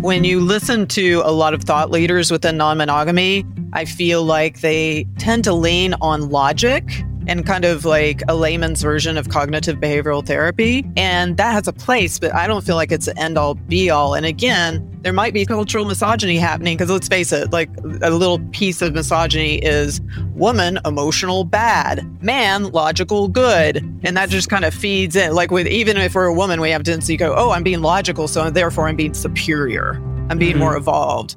When you listen to a lot of thought leaders within non monogamy, I feel like they tend to lean on logic and kind of like a layman's version of cognitive behavioral therapy. And that has a place, but I don't feel like it's an end all be all. And again, there might be cultural misogyny happening because let's face it, like a little piece of misogyny is woman emotional bad, man logical good. And that just kind of feeds in. Like with even if we're a woman, we have tendency to go, oh, I'm being logical, so therefore I'm being superior. I'm being mm-hmm. more evolved.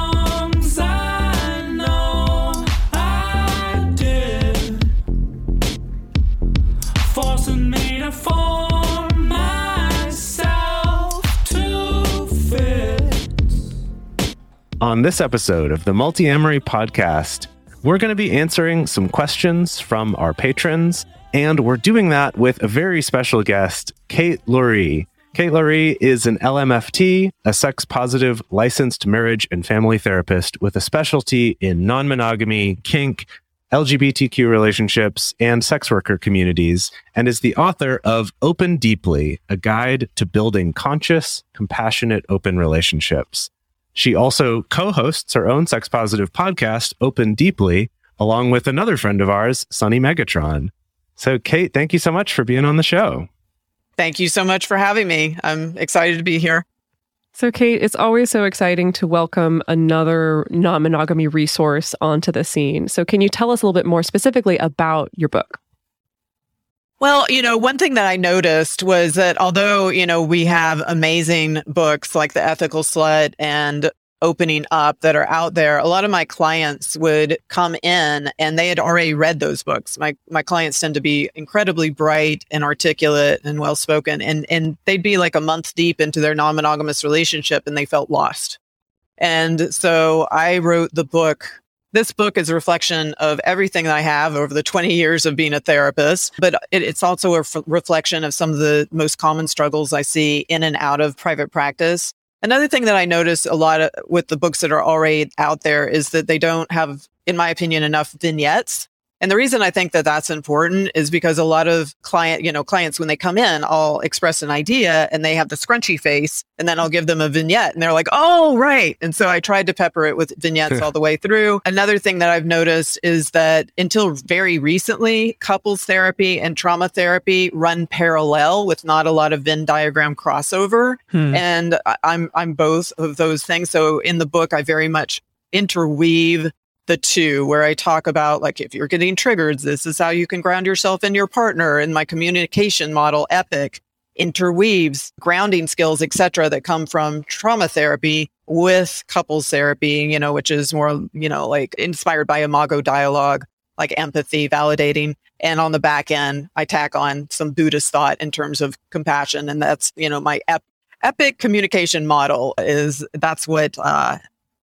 On this episode of the Multiamory podcast, we're going to be answering some questions from our patrons, and we're doing that with a very special guest, Kate Loree. Kate Loree is an LMFT, a sex positive licensed marriage and family therapist with a specialty in non monogamy, kink, LGBTQ relationships, and sex worker communities, and is the author of Open Deeply, a guide to building conscious, compassionate, open relationships. She also co hosts her own sex positive podcast, Open Deeply, along with another friend of ours, Sunny Megatron. So, Kate, thank you so much for being on the show. Thank you so much for having me. I'm excited to be here. So, Kate, it's always so exciting to welcome another non monogamy resource onto the scene. So, can you tell us a little bit more specifically about your book? Well, you know, one thing that I noticed was that although, you know, we have amazing books like The Ethical Slut and Opening Up that are out there, a lot of my clients would come in and they had already read those books. My my clients tend to be incredibly bright and articulate and well spoken and and they'd be like a month deep into their non-monogamous relationship and they felt lost. And so I wrote the book this book is a reflection of everything I have over the 20 years of being a therapist, but it, it's also a f- reflection of some of the most common struggles I see in and out of private practice. Another thing that I notice a lot of, with the books that are already out there is that they don't have, in my opinion, enough vignettes and the reason I think that that's important is because a lot of client, you know, clients, when they come in, I'll express an idea and they have the scrunchy face and then I'll give them a vignette and they're like, Oh, right. And so I tried to pepper it with vignettes all the way through. Another thing that I've noticed is that until very recently, couples therapy and trauma therapy run parallel with not a lot of Venn diagram crossover. Hmm. And I'm, I'm both of those things. So in the book, I very much interweave the two where I talk about like if you're getting triggered, this is how you can ground yourself in your partner and my communication model epic interweaves grounding skills etc that come from trauma therapy with couples therapy you know which is more you know like inspired by imago dialogue like empathy validating. And on the back end i tack on some buddhist thought in terms of compassion and that's you know my ep- epic communication model is that's what uh,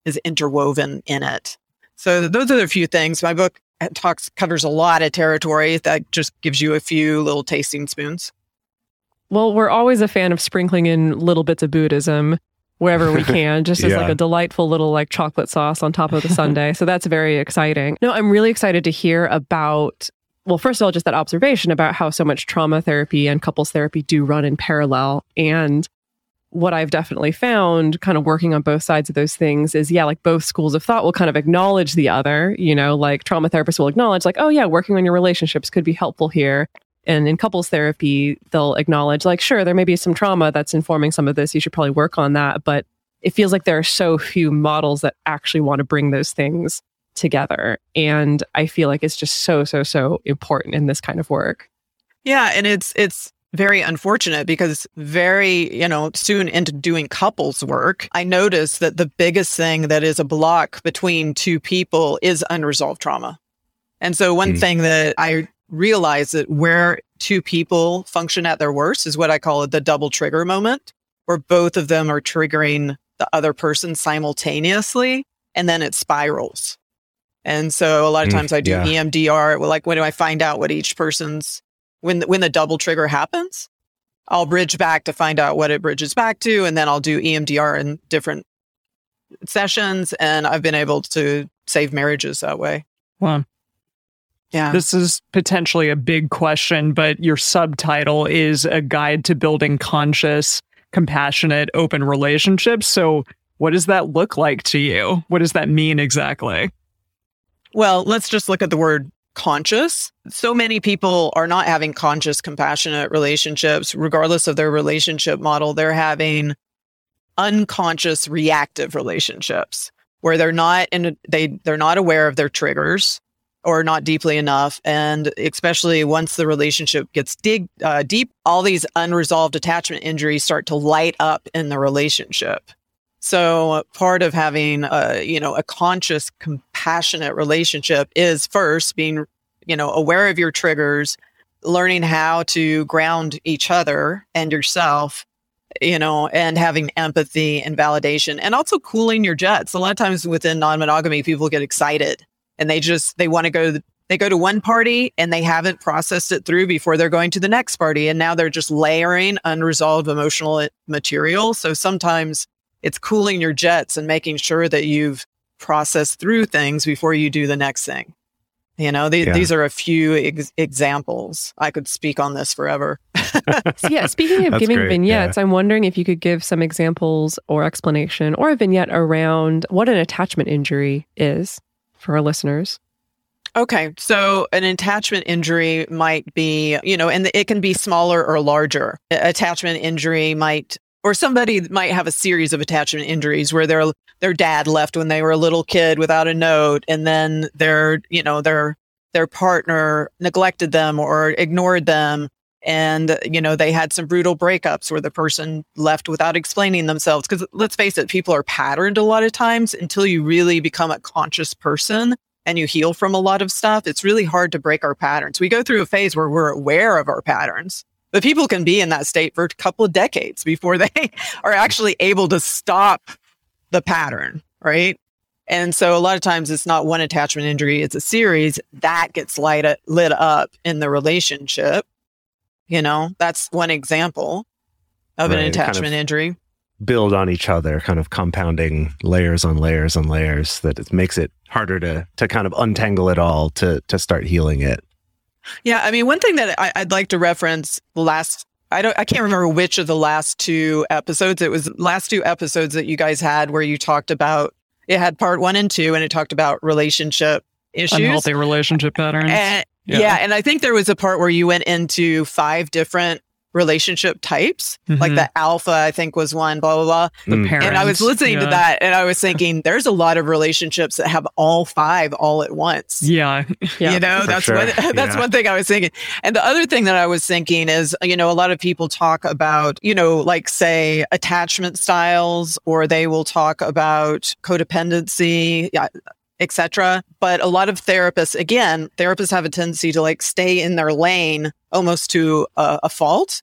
is interwoven in it so those are the few things. My book uh, talks covers a lot of territory. That just gives you a few little tasting spoons. Well, we're always a fan of sprinkling in little bits of Buddhism wherever we can, just as like a delightful little like chocolate sauce on top of the sundae. so that's very exciting. No, I'm really excited to hear about well, first of all, just that observation about how so much trauma therapy and couples therapy do run in parallel. And what I've definitely found kind of working on both sides of those things is yeah, like both schools of thought will kind of acknowledge the other, you know, like trauma therapists will acknowledge like, oh yeah, working on your relationships could be helpful here. And in couples therapy, they'll acknowledge like, sure, there may be some trauma that's informing some of this. You should probably work on that. But it feels like there are so few models that actually want to bring those things together. And I feel like it's just so, so, so important in this kind of work. Yeah. And it's, it's, very unfortunate because very, you know, soon into doing couples work, I noticed that the biggest thing that is a block between two people is unresolved trauma. And so one mm. thing that I realized that where two people function at their worst is what I call it the double trigger moment, where both of them are triggering the other person simultaneously and then it spirals. And so a lot of hmm, times I do yeah. EMDR, like when do I find out what each person's when when the double trigger happens, I'll bridge back to find out what it bridges back to, and then I'll do EMDR in different sessions, and I've been able to save marriages that way. Well, yeah. This is potentially a big question, but your subtitle is a guide to building conscious, compassionate, open relationships. So, what does that look like to you? What does that mean exactly? Well, let's just look at the word conscious. So many people are not having conscious, compassionate relationships, regardless of their relationship model. They're having unconscious, reactive relationships where they're not in, they, they're not aware of their triggers or not deeply enough. And especially once the relationship gets dig, uh, deep, all these unresolved attachment injuries start to light up in the relationship. So part of having a, you know, a conscious, compassionate relationship is first being, you know, aware of your triggers, learning how to ground each other and yourself, you know, and having empathy and validation and also cooling your jets. A lot of times within non-monogamy, people get excited and they just, they want to go, they go to one party and they haven't processed it through before they're going to the next party. And now they're just layering unresolved emotional material. So sometimes it's cooling your jets and making sure that you've processed through things before you do the next thing. You know, yeah. these are a few ex- examples. I could speak on this forever. so yeah, speaking of giving great. vignettes, yeah. I'm wondering if you could give some examples or explanation or a vignette around what an attachment injury is for our listeners. Okay. So an attachment injury might be, you know, and it can be smaller or larger. Attachment injury might or somebody might have a series of attachment injuries where their their dad left when they were a little kid without a note and then their you know their their partner neglected them or ignored them and you know they had some brutal breakups where the person left without explaining themselves. Because let's face it people are patterned a lot of times. Until you really become a conscious person and you heal from a lot of stuff it's really hard to break our patterns. We go through a phase where we're aware of our patterns but people can be in that state for a couple of decades before they are actually able to stop the pattern, right? And so a lot of times it's not one attachment injury, it's a series that gets light, lit up in the relationship. You know, that's one example of right. an attachment kind of injury. Build on each other, kind of compounding layers on layers on layers that it makes it harder to to kind of untangle it all to to start healing it. Yeah, I mean, one thing that I, would like to reference the last. I don't. I can't remember which of the last two episodes. It was last two episodes that you guys had where you talked about. It had part one and two, and it talked about relationship issues, unhealthy relationship patterns. And, yeah. yeah, and I think there was a part where you went into five different relationship types. Mm-hmm. Like the alpha, I think was one, blah, blah, blah. The mm. parents. And I was listening yeah. to that and I was thinking there's a lot of relationships that have all five all at once. Yeah. yeah you know, that's sure. one, that's yeah. one thing I was thinking. And the other thing that I was thinking is, you know, a lot of people talk about, you know, like say attachment styles or they will talk about codependency. Yeah, etc. But a lot of therapists, again, therapists have a tendency to like stay in their lane almost to a, a fault.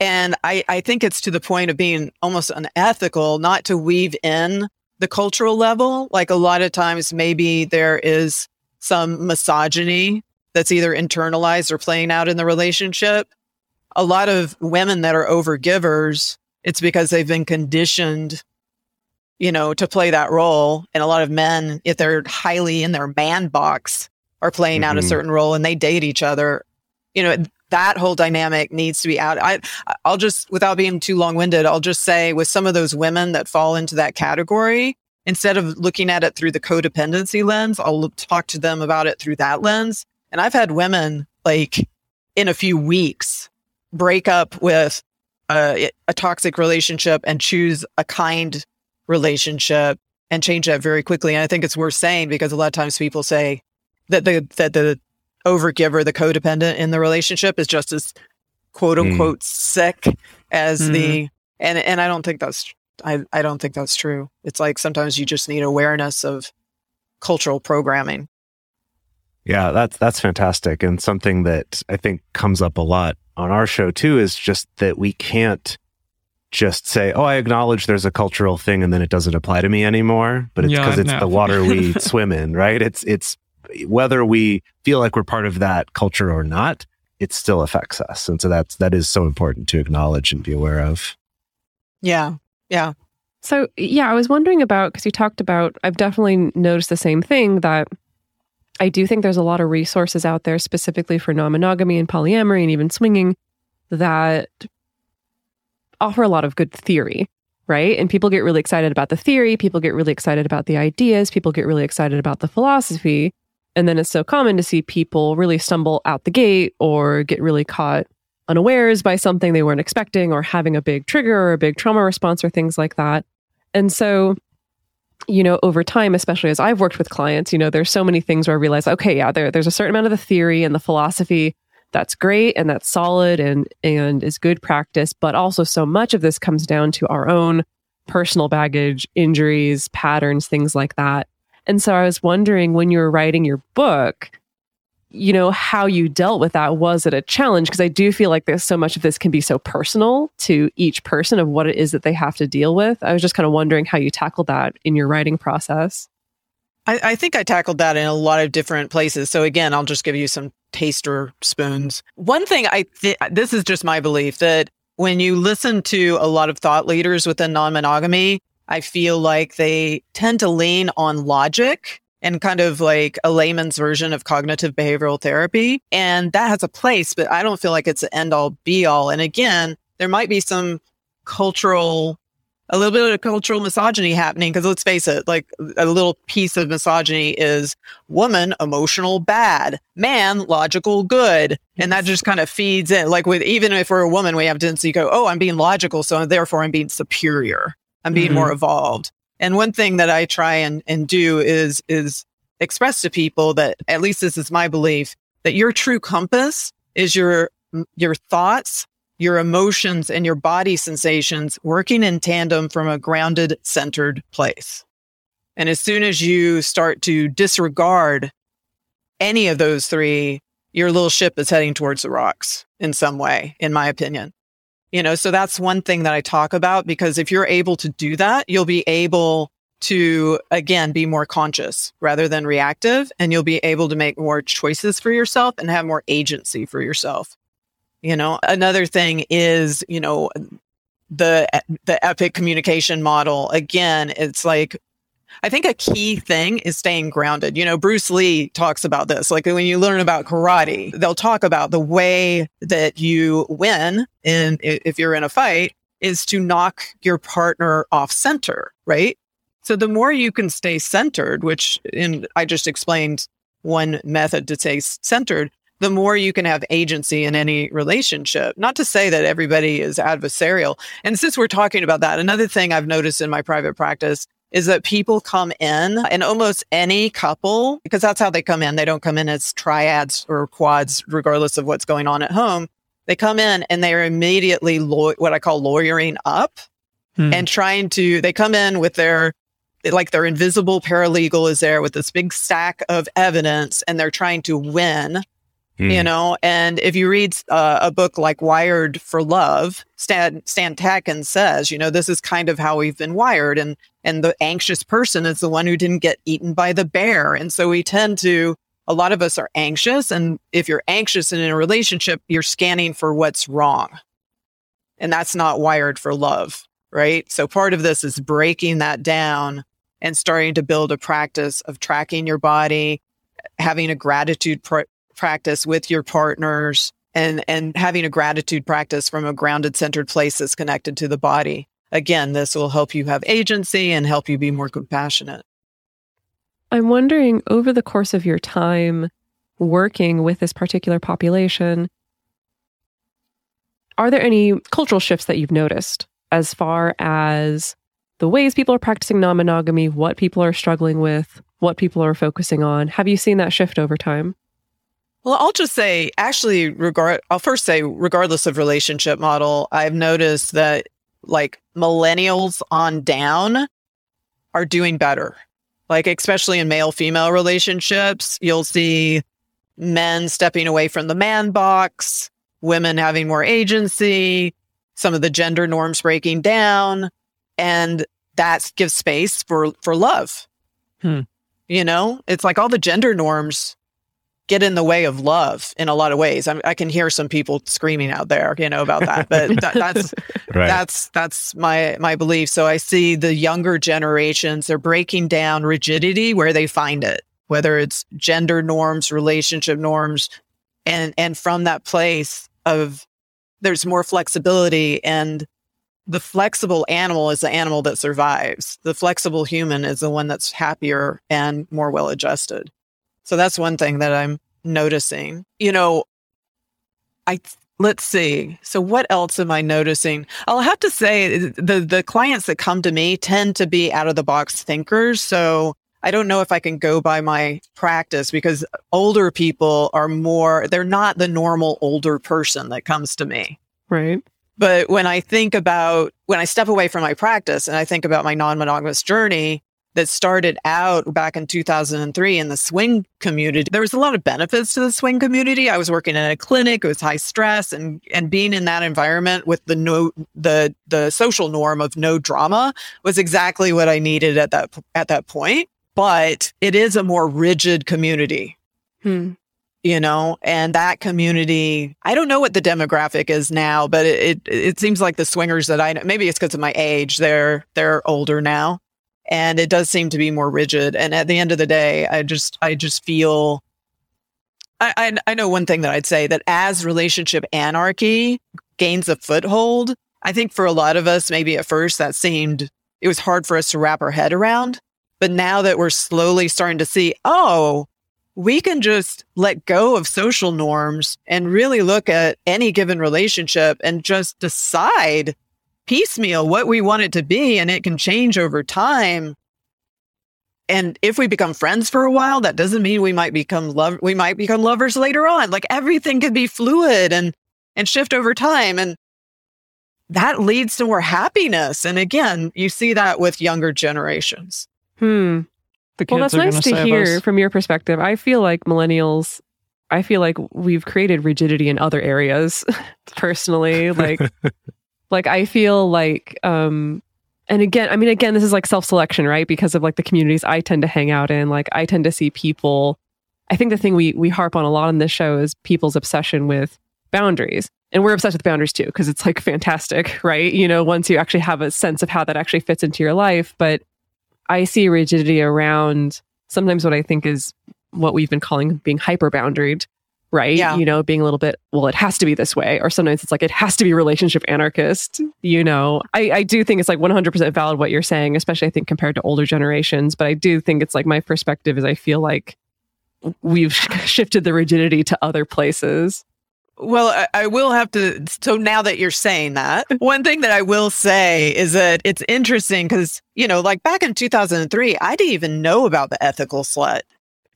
And I, I think it's to the point of being almost unethical not to weave in the cultural level. Like a lot of times, maybe there is some misogyny that's either internalized or playing out in the relationship. A lot of women that are overgivers, it's because they've been conditioned, you know, to play that role. And a lot of men, if they're highly in their man box, are playing mm-hmm. out a mm-hmm. certain role and they date each other you know, that whole dynamic needs to be out. I, I'll just, without being too long winded, I'll just say with some of those women that fall into that category, instead of looking at it through the codependency lens, I'll talk to them about it through that lens. And I've had women like in a few weeks break up with a, a toxic relationship and choose a kind relationship and change that very quickly. And I think it's worth saying because a lot of times people say that the, that the overgiver, the codependent in the relationship is just as quote hmm. unquote mm. sick as mm. the and and I don't think that's I, I don't think that's true. It's like sometimes you just need awareness of cultural programming. Yeah, that's that's fantastic. And something that I think comes up a lot on our show too is just that we can't just say, "Oh, I acknowledge there's a cultural thing and then it doesn't apply to me anymore." But it's because yeah, it's no. the water we swim in, right? It's it's whether we feel like we're part of that culture or not, it still affects us. And so that's that is so important to acknowledge and be aware of. Yeah. Yeah. So, yeah, I was wondering about because you talked about, I've definitely noticed the same thing that I do think there's a lot of resources out there specifically for non monogamy and polyamory and even swinging that offer a lot of good theory, right? And people get really excited about the theory, people get really excited about the ideas, people get really excited about the philosophy. And then it's so common to see people really stumble out the gate or get really caught unawares by something they weren't expecting or having a big trigger or a big trauma response or things like that. And so, you know, over time, especially as I've worked with clients, you know, there's so many things where I realize, okay, yeah, there, there's a certain amount of the theory and the philosophy that's great and that's solid and and is good practice, but also so much of this comes down to our own personal baggage, injuries, patterns, things like that. And so I was wondering when you were writing your book, you know, how you dealt with that. Was it a challenge? Because I do feel like there's so much of this can be so personal to each person of what it is that they have to deal with. I was just kind of wondering how you tackled that in your writing process. I, I think I tackled that in a lot of different places. So again, I'll just give you some taster spoons. One thing I th- this is just my belief that when you listen to a lot of thought leaders within non-monogamy, I feel like they tend to lean on logic and kind of like a layman's version of cognitive behavioral therapy. And that has a place, but I don't feel like it's an end all be all. And again, there might be some cultural, a little bit of cultural misogyny happening. Cause let's face it, like a little piece of misogyny is woman, emotional, bad, man, logical, good. And that just kind of feeds in. Like with, even if we're a woman, we have tendency to go, Oh, I'm being logical. So therefore I'm being superior. I'm being mm-hmm. more evolved. And one thing that I try and, and do is, is express to people that at least this is my belief that your true compass is your, your thoughts, your emotions and your body sensations working in tandem from a grounded, centered place. And as soon as you start to disregard any of those three, your little ship is heading towards the rocks in some way, in my opinion. You know, so that's one thing that I talk about because if you're able to do that, you'll be able to again be more conscious rather than reactive and you'll be able to make more choices for yourself and have more agency for yourself. You know, another thing is, you know, the the epic communication model again, it's like I think a key thing is staying grounded. You know, Bruce Lee talks about this. Like when you learn about karate, they'll talk about the way that you win in if you're in a fight is to knock your partner off center, right? So the more you can stay centered, which in I just explained one method to stay centered, the more you can have agency in any relationship. Not to say that everybody is adversarial. And since we're talking about that, another thing I've noticed in my private practice is that people come in and almost any couple, because that's how they come in. They don't come in as triads or quads, regardless of what's going on at home. They come in and they are immediately law- what I call lawyering up hmm. and trying to, they come in with their, like their invisible paralegal is there with this big stack of evidence and they're trying to win Mm. You know, and if you read uh, a book like Wired for Love, Stan, Stan Tatkin says, you know, this is kind of how we've been wired. And, and the anxious person is the one who didn't get eaten by the bear. And so we tend to, a lot of us are anxious. And if you're anxious and in a relationship, you're scanning for what's wrong. And that's not wired for love, right? So part of this is breaking that down and starting to build a practice of tracking your body, having a gratitude pr- practice with your partners and, and having a gratitude practice from a grounded centered place that's connected to the body. Again, this will help you have agency and help you be more compassionate. I'm wondering over the course of your time working with this particular population, are there any cultural shifts that you've noticed as far as the ways people are practicing non monogamy, what people are struggling with, what people are focusing on? Have you seen that shift over time? Well, I'll just say, actually, regard. I'll first say, regardless of relationship model, I've noticed that like millennials on down are doing better. Like, especially in male female relationships, you'll see men stepping away from the man box, women having more agency, some of the gender norms breaking down, and that gives space for for love. Hmm. You know, it's like all the gender norms get in the way of love in a lot of ways. I, I can hear some people screaming out there, you know, about that, but that, that's right. that's that's my my belief. So I see the younger generations they're breaking down rigidity where they find it, whether it's gender norms, relationship norms, and and from that place of there's more flexibility and the flexible animal is the animal that survives. The flexible human is the one that's happier and more well adjusted. So that's one thing that I'm noticing. You know, I let's see. So what else am I noticing? I'll have to say the the clients that come to me tend to be out of the box thinkers. So I don't know if I can go by my practice because older people are more they're not the normal older person that comes to me. Right. But when I think about when I step away from my practice and I think about my non-monogamous journey, that started out back in 2003 in the swing community. There was a lot of benefits to the swing community. I was working in a clinic. It was high stress and, and being in that environment with the no, the, the social norm of no drama was exactly what I needed at that, at that point. But it is a more rigid community. Hmm. You know, and that community, I don't know what the demographic is now, but it, it, it seems like the swingers that I know, maybe it's because of my age. They're, they're older now and it does seem to be more rigid. And at the end of the day, I just I just feel I, I, I know one thing that I'd say that as relationship anarchy gains a foothold, I think for a lot of us, maybe at first that seemed it was hard for us to wrap our head around. But now that we're slowly starting to see, oh, we can just let go of social norms and really look at any given relationship and just decide piecemeal what we want it to be and it can change over time. And if we become friends for a while that doesn't mean we might become love we might become lovers later on. Like everything can be fluid and and shift over time and that leads to more happiness. And again you see that with younger generations. Hmm. Well that's nice to hear us. from your perspective. I feel like millennials i feel like we've created rigidity in other areas personally. Like Like I feel like um and again, I mean again this is like self-selection, right? Because of like the communities I tend to hang out in, like I tend to see people I think the thing we we harp on a lot on this show is people's obsession with boundaries. And we're obsessed with boundaries too because it's like fantastic, right? You know, once you actually have a sense of how that actually fits into your life, but I see rigidity around sometimes what I think is what we've been calling being hyper boundaried, right? Yeah. You know, being a little bit, well, it has to be this way. Or sometimes it's like, it has to be relationship anarchist. You know, I, I do think it's like 100% valid what you're saying, especially I think compared to older generations. But I do think it's like my perspective is I feel like we've shifted the rigidity to other places. Well, I, I, will have to. So now that you're saying that, one thing that I will say is that it's interesting because, you know, like back in 2003, I didn't even know about the ethical slut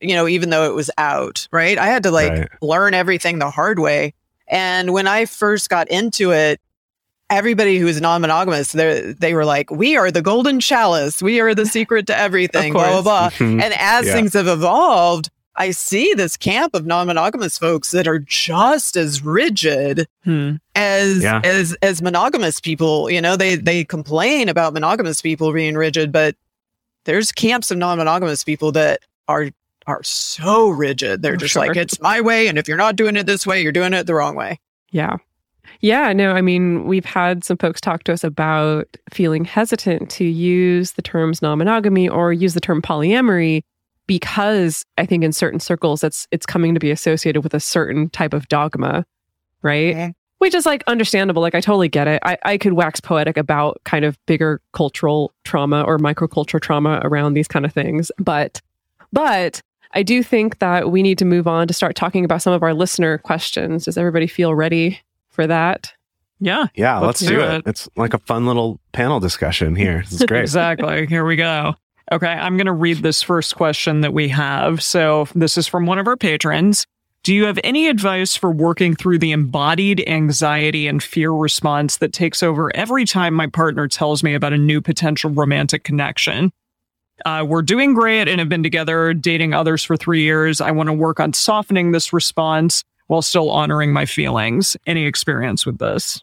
you know, even though it was out, right? I had to like right. learn everything the hard way. And when I first got into it, everybody who was non-monogamous, they they were like, "We are the golden chalice. We are the secret to everything." blah blah blah. Mm-hmm. and as yeah. things have evolved, I see this camp of non-monogamous folks that are just as rigid hmm. as yeah. as as monogamous people. You know, they they complain about monogamous people being rigid, but there's camps of non-monogamous people that are are so rigid. They're just sure. like, it's my way. And if you're not doing it this way, you're doing it the wrong way. Yeah. Yeah, no, I mean, we've had some folks talk to us about feeling hesitant to use the terms non-monogamy or use the term polyamory because I think in certain circles it's it's coming to be associated with a certain type of dogma, right? Okay. Which is like understandable. Like I totally get it. I, I could wax poetic about kind of bigger cultural trauma or microculture trauma around these kind of things. But but I do think that we need to move on to start talking about some of our listener questions. Does everybody feel ready for that? Yeah. Yeah, let's, let's do, it. it. It's like a fun little panel discussion here. This is great. exactly. Here we go. Okay, I'm going to read this first question that we have. So, this is from one of our patrons. Do you have any advice for working through the embodied anxiety and fear response that takes over every time my partner tells me about a new potential romantic connection? Uh, we're doing great and have been together dating others for three years. I want to work on softening this response while still honoring my feelings. Any experience with this?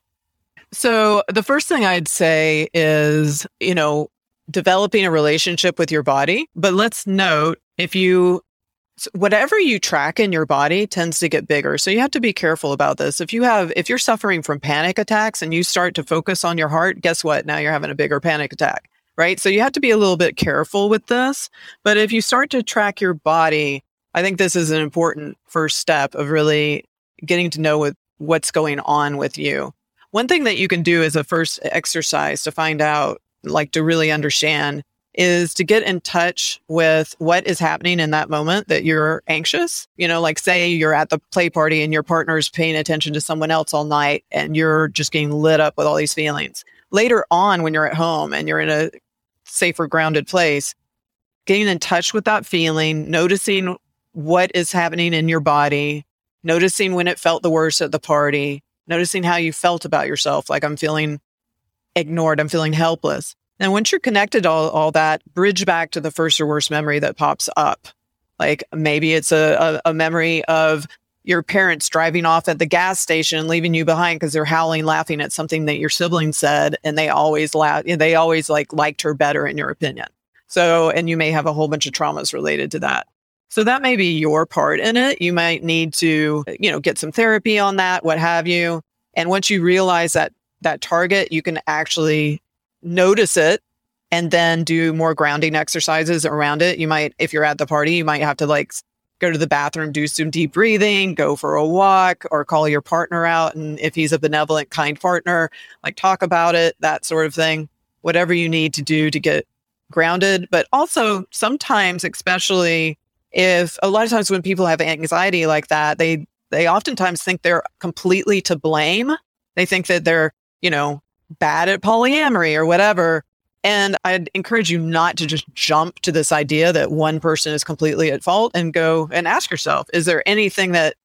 So, the first thing I'd say is, you know, developing a relationship with your body. But let's note if you whatever you track in your body tends to get bigger. So you have to be careful about this. If you have, if you're suffering from panic attacks and you start to focus on your heart, guess what? Now you're having a bigger panic attack, right? So you have to be a little bit careful with this. But if you start to track your body, I think this is an important first step of really getting to know what, what's going on with you. One thing that you can do as a first exercise to find out, like to really understand is to get in touch with what is happening in that moment that you're anxious. You know, like say you're at the play party and your partner's paying attention to someone else all night and you're just getting lit up with all these feelings. Later on, when you're at home and you're in a safer, grounded place, getting in touch with that feeling, noticing what is happening in your body, noticing when it felt the worst at the party, noticing how you felt about yourself. Like I'm feeling ignored, I'm feeling helpless and once you're connected all, all that, bridge back to the first or worst memory that pops up. Like maybe it's a, a, a memory of your parents driving off at the gas station and leaving you behind because they're howling, laughing at something that your sibling said, and they always laugh. They always like liked her better, in your opinion. So, and you may have a whole bunch of traumas related to that. So that may be your part in it. You might need to, you know, get some therapy on that, what have you. And once you realize that that target, you can actually notice it and then do more grounding exercises around it. You might, if you're at the party, you might have to like go to the bathroom, do some deep breathing, go for a walk, or call your partner out. And if he's a benevolent, kind partner, like talk about it, that sort of thing. Whatever you need to do to get grounded. But also sometimes, especially if a lot of times when people have anxiety like that, they, they oftentimes think they're completely to blame. They think that they're, you know, bad at polyamory or whatever. And I'd encourage you not to just jump to this idea that one person is completely at fault and go and ask yourself, is there anything that,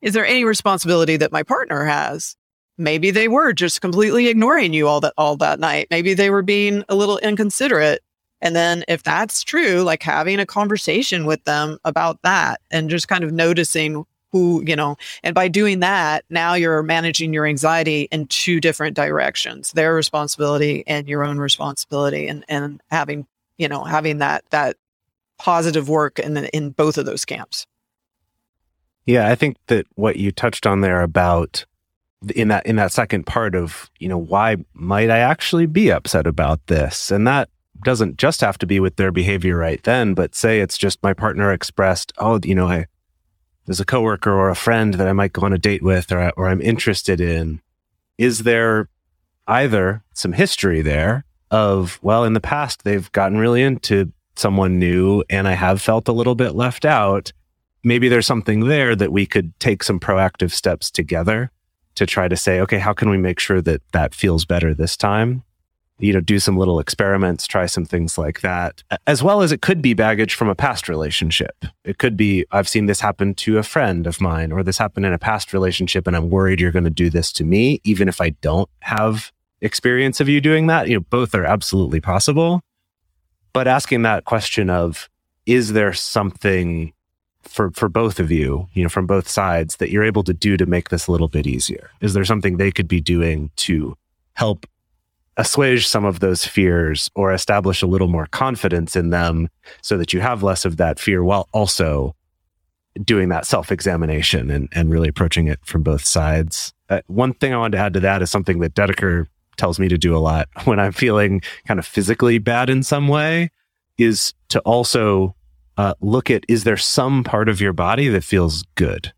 is there any responsibility that my partner has? Maybe they were just completely ignoring you all that, all that night. Maybe they were being a little inconsiderate. And then if that's true, like having a conversation with them about that and just kind of noticing who, you know, and by doing that, now you're managing your anxiety in two different directions, their responsibility and your own responsibility and, and having, you know, having that, that positive work in, in both of those camps. Yeah. I think that what you touched on there about in that, in that second part of, you know, why might I actually be upset about this? And that doesn't just have to be with their behavior right then, but say it's just my partner expressed, oh, you know, I, there's a coworker or a friend that I might go on a date with or, or I'm interested in, is there either some history there of, well, in the past, they've gotten really into someone new and I have felt a little bit left out. Maybe there's something there that we could take some proactive steps together to try to say, okay, how can we make sure that that feels better this time? You know, do some little experiments, try some things like that, as well as it could be baggage from a past relationship. It could be, I've seen this happen to a friend of mine, or this happened in a past relationship, and I'm worried you're going to do this to me, even if I don't have experience of you doing that. You know, both are absolutely possible. But asking that question of, is there something for for both of you, you know, from both sides that you're able to do to make this a little bit easier? Is there something they could be doing to help assuage some of those fears or establish a little more confidence in them so that you have less of that fear while also doing that self examination and, and really approaching it from both sides. Uh, one thing I wanted to add to that is something that Dedeker tells me to do a lot when I'm feeling kind of physically bad in some way is to also uh, look at is there some part of your body that feels good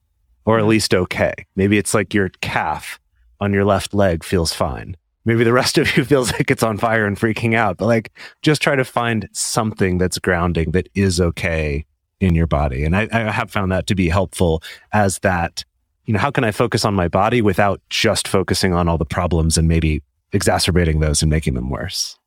or at least okay? Maybe it's like your calf on your left leg feels fine maybe the rest of you feels like it's on fire and freaking out, but like just try to find something that's grounding that is okay in your body. And I, I have found that to be helpful as that, you know, how can I focus on my body without just focusing on all the problems and maybe exacerbating those and making them worse?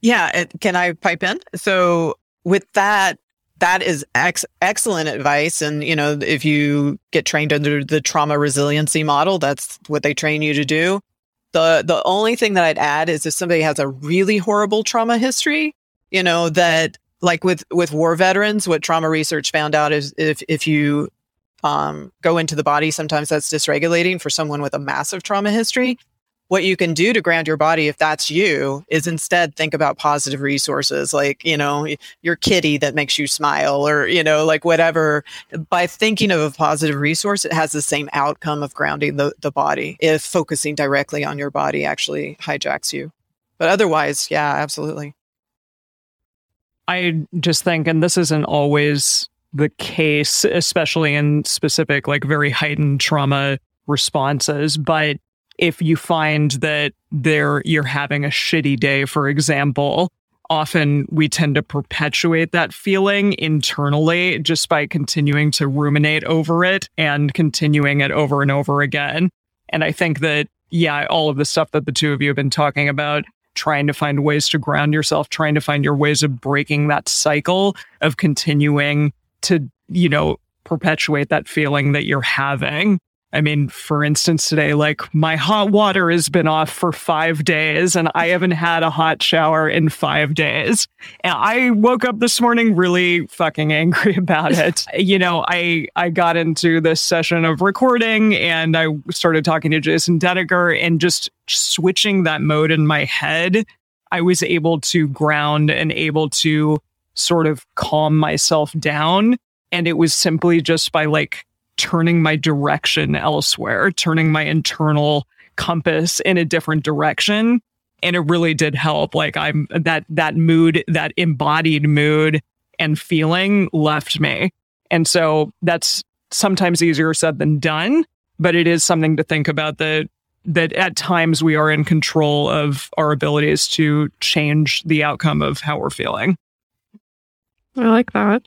Yeah. It, can I pipe in? So with that, that is ex- excellent advice. And, you know, if you get trained under the trauma resiliency model, that's what they train you to do. The the only thing that I'd add is if somebody has a really horrible trauma history, you know, that like with with war veterans, what trauma research found out is if if you um, go into the body, sometimes that's dysregulating for someone with a massive trauma history. What you can do to ground your body if that's you is instead think about positive resources like you know your kitty that makes you smile or you know like whatever. By thinking of a positive resource it has the same outcome of grounding the, the body if focusing directly on your body actually hijacks you. But otherwise yeah absolutely. I just think and this isn't always the case especially in specific like very heightened trauma responses but if you find that there you're having a shitty day, for example, often we tend to perpetuate that feeling internally just by continuing to ruminate over it and continuing it over and over again. And I think that, yeah, all of the stuff that the two of you have been talking about, trying to find ways to ground yourself, trying to find your ways of breaking that cycle of continuing to, you know, perpetuate that feeling that you're having I mean, for instance, today, like my hot water has been off for five days and I haven't had a hot shower in five days. And I woke up this morning really fucking angry about it. you know, I, I got into this session of recording and I started talking to Jason Dedeker and just switching that mode in my head. I was able to ground and able to sort of calm myself down. And it was simply just by like turning my direction elsewhere, turning my internal compass in a different direction. And it really did help. Like I'm that, that mood, that embodied mood and feeling left me. And so that's sometimes easier said than done, but it is something to think about that that at times we are in control of our abilities to change the outcome of how we're feeling. I like that.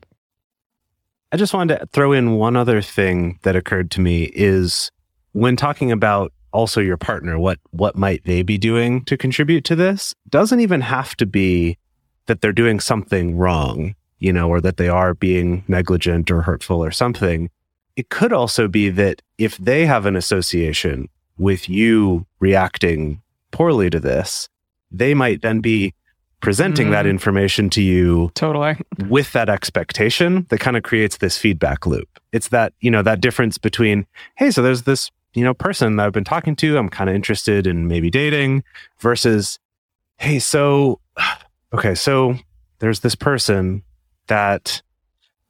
I just wanted to throw in one other thing that occurred to me is when talking about also your partner, what what might they be doing to contribute to this? Doesn't even have to be that they're doing something wrong, you know, or that they are being negligent or hurtful or something. It could also be that if they have an association with you reacting poorly to this, they might then be presenting mm. that information to you totally with that expectation that kind of creates this feedback loop it's that you know that difference between hey so there's this you know person that i've been talking to i'm kind of interested in maybe dating versus hey so okay so there's this person that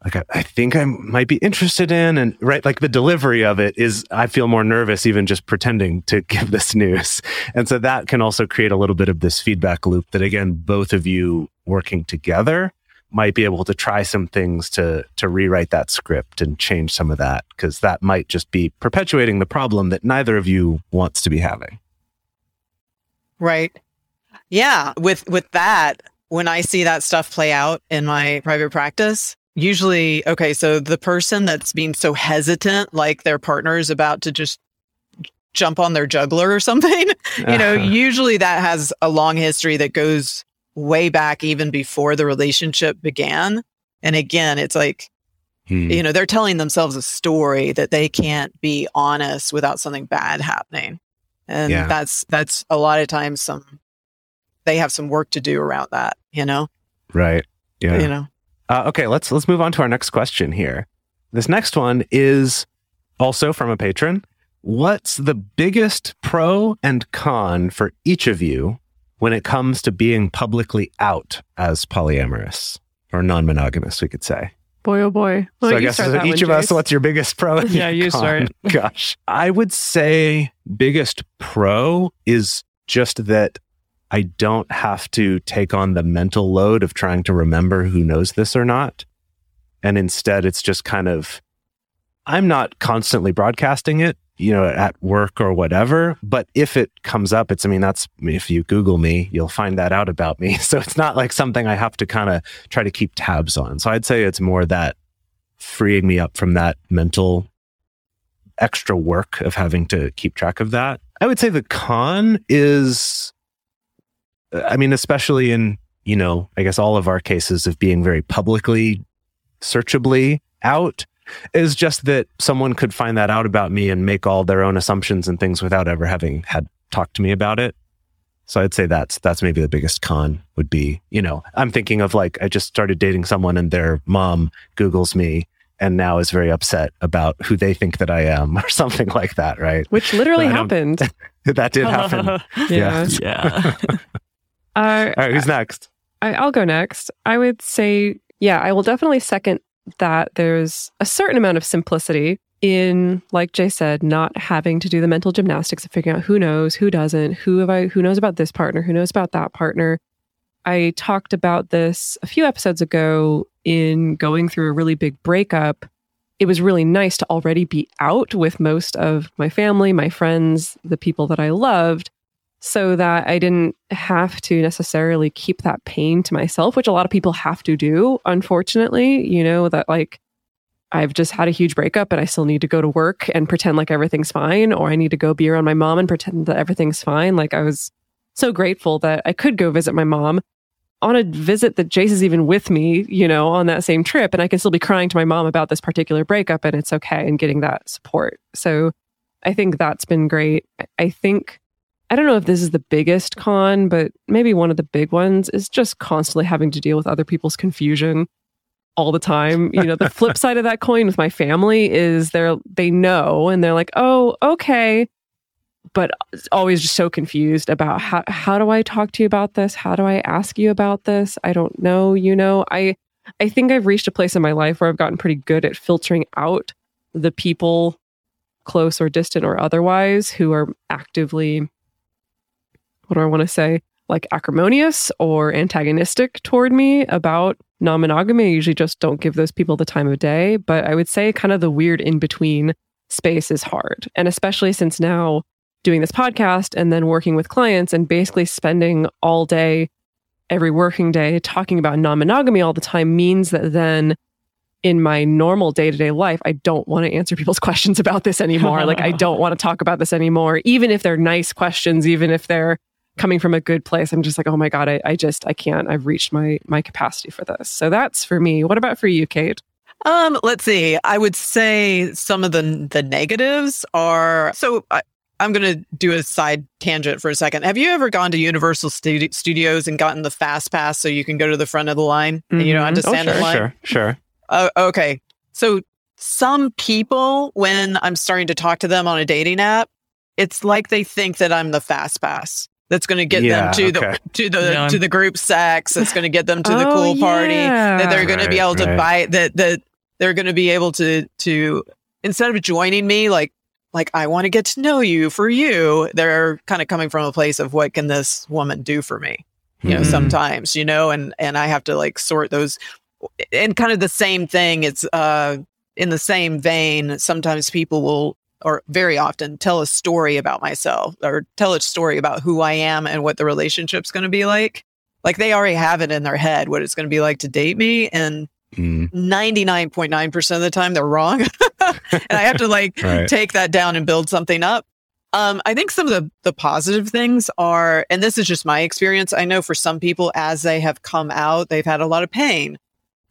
like I, I, think I might be interested in, and right, like the delivery of it is, I feel more nervous even just pretending to give this news, and so that can also create a little bit of this feedback loop. That again, both of you working together might be able to try some things to to rewrite that script and change some of that because that might just be perpetuating the problem that neither of you wants to be having. Right. Yeah. With with that, when I see that stuff play out in my private practice, usually, okay, so the person that's being so hesitant, like their partner is about to just jump on their juggler or something, you know, uh-huh. usually that has a long history that goes way back even before the relationship began. And again, it's like, hmm. you know, they're telling themselves a story that they can't be honest without something bad happening. And yeah. that's, that's a lot of times some, they have some work to do around that, you know? Right. Yeah. You know? Uh, okay, let's let's move on to our next question here. This next one is also from a patron. What's the biggest pro and con for each of you when it comes to being publicly out as polyamorous or non-monogamous? We could say. Boy, oh boy. Well, so I guess each of us, what's your biggest pro? yeah, you con? start. Gosh, I would say biggest pro is just that I don't have to take on the mental load of trying to remember who knows this or not. And instead, it's just kind of, I'm not constantly broadcasting it, you know, at work or whatever. But if it comes up, it's, I mean, that's, if you Google me, you'll find that out about me. So it's not like something I have to kind of try to keep tabs on. So I'd say it's more that freeing me up from that mental extra work of having to keep track of that. I would say the con is I mean, especially in, you know, I guess all of our cases of being very publicly searchably out is just that someone could find that out about me and make all their own assumptions and things without ever having had talked to me about it. So I'd say that's that's maybe the biggest con would be, you know, I'm thinking of like I just started dating someone and their mom Googles me and now is very upset about who they think that I am or something like that, right? Which literally happened. that did happen. yeah. Yeah. Uh, All right, who's next? I, I'll go next. I would say, yeah, I will definitely second that there's a certain amount of simplicity in, like Jay said, not having to do the mental gymnastics of figuring out who knows, who doesn't, who have I, who knows about this partner, who knows about that partner. I talked about this a few episodes ago in going through a really big breakup. It was really nice to already be out with most of my family, my friends, the people that I loved, so that I didn't have to necessarily keep that pain to myself, which a lot of people have to do, unfortunately. You know, that like I've just had a huge breakup and I still need to go to work and pretend like everything's fine, or I need to go be around my mom and pretend that everything's fine. Like I was so grateful that I could go visit my mom on a visit that Jase is even with me, you know, on that same trip. And I can still be crying to my mom about this particular breakup and it's okay and getting that support. So I think that's been great. I think, I don't know if this is the biggest con, but maybe one of the big ones is just constantly having to deal with other people's confusion all the time. You know, the flip side of that coin with my family is they're, they know and they're like, oh, okay but always just so confused about how how do I talk to you about this? How do I ask you about this? I don't know, you know. I I think I've reached a place in my life where I've gotten pretty good at filtering out the people close or distant or otherwise who are actively what do I want to say? Like acrimonious or antagonistic toward me about non monogamy. I usually just don't give those people the time of day. But I would say kind of the weird in between space is hard. And especially since now doing this podcast and then working with clients and basically spending all day, every working day, talking about non monogamy all the time means that then in my normal day to day life, I don't want to answer people's questions about this anymore. like, I don't want to talk about this anymore, even if they're nice questions, even if they're coming from a good place. I'm just like, oh my God, I, I just, I can't. I've reached my, my capacity for this. So that's for me. What about for you, Kate? Um, let's see. I would say some of the the negatives are so I, I'm going to do a side tangent for a second. Have you ever gone to Universal Studi- Studios and gotten the fast pass so you can go to the front of the line mm-hmm. and you don't have to mm-hmm. stand oh, sure, in line? Sure, sure. Uh, okay. So some people, when I'm starting to talk to them on a dating app, it's like they think that I'm the fast pass that's going to get yeah, them to okay. the to the yeah. to the group sex. That's going to get them to the oh, cool party. Yeah. That they're going right, to be able to right. buy that that they're going to be able to to instead of joining me like like I want to get to know you for you. They're kind of coming from a place of what can this woman do for me? You know, mm-hmm. sometimes, you know, and and I have to like sort those and kind of the same thing. It's uh in the same vein, sometimes people will or very often tell a story about myself or tell a story about who I am and what the relationship's going to be like. Like they already have it in their head what it's going to be like to date me and 99.9% mm. of the time they're wrong. and I have to like right. take that down and build something up. Um, I think some of the, the positive things are, and this is just my experience. I know for some people, as they have come out, they've had a lot of pain.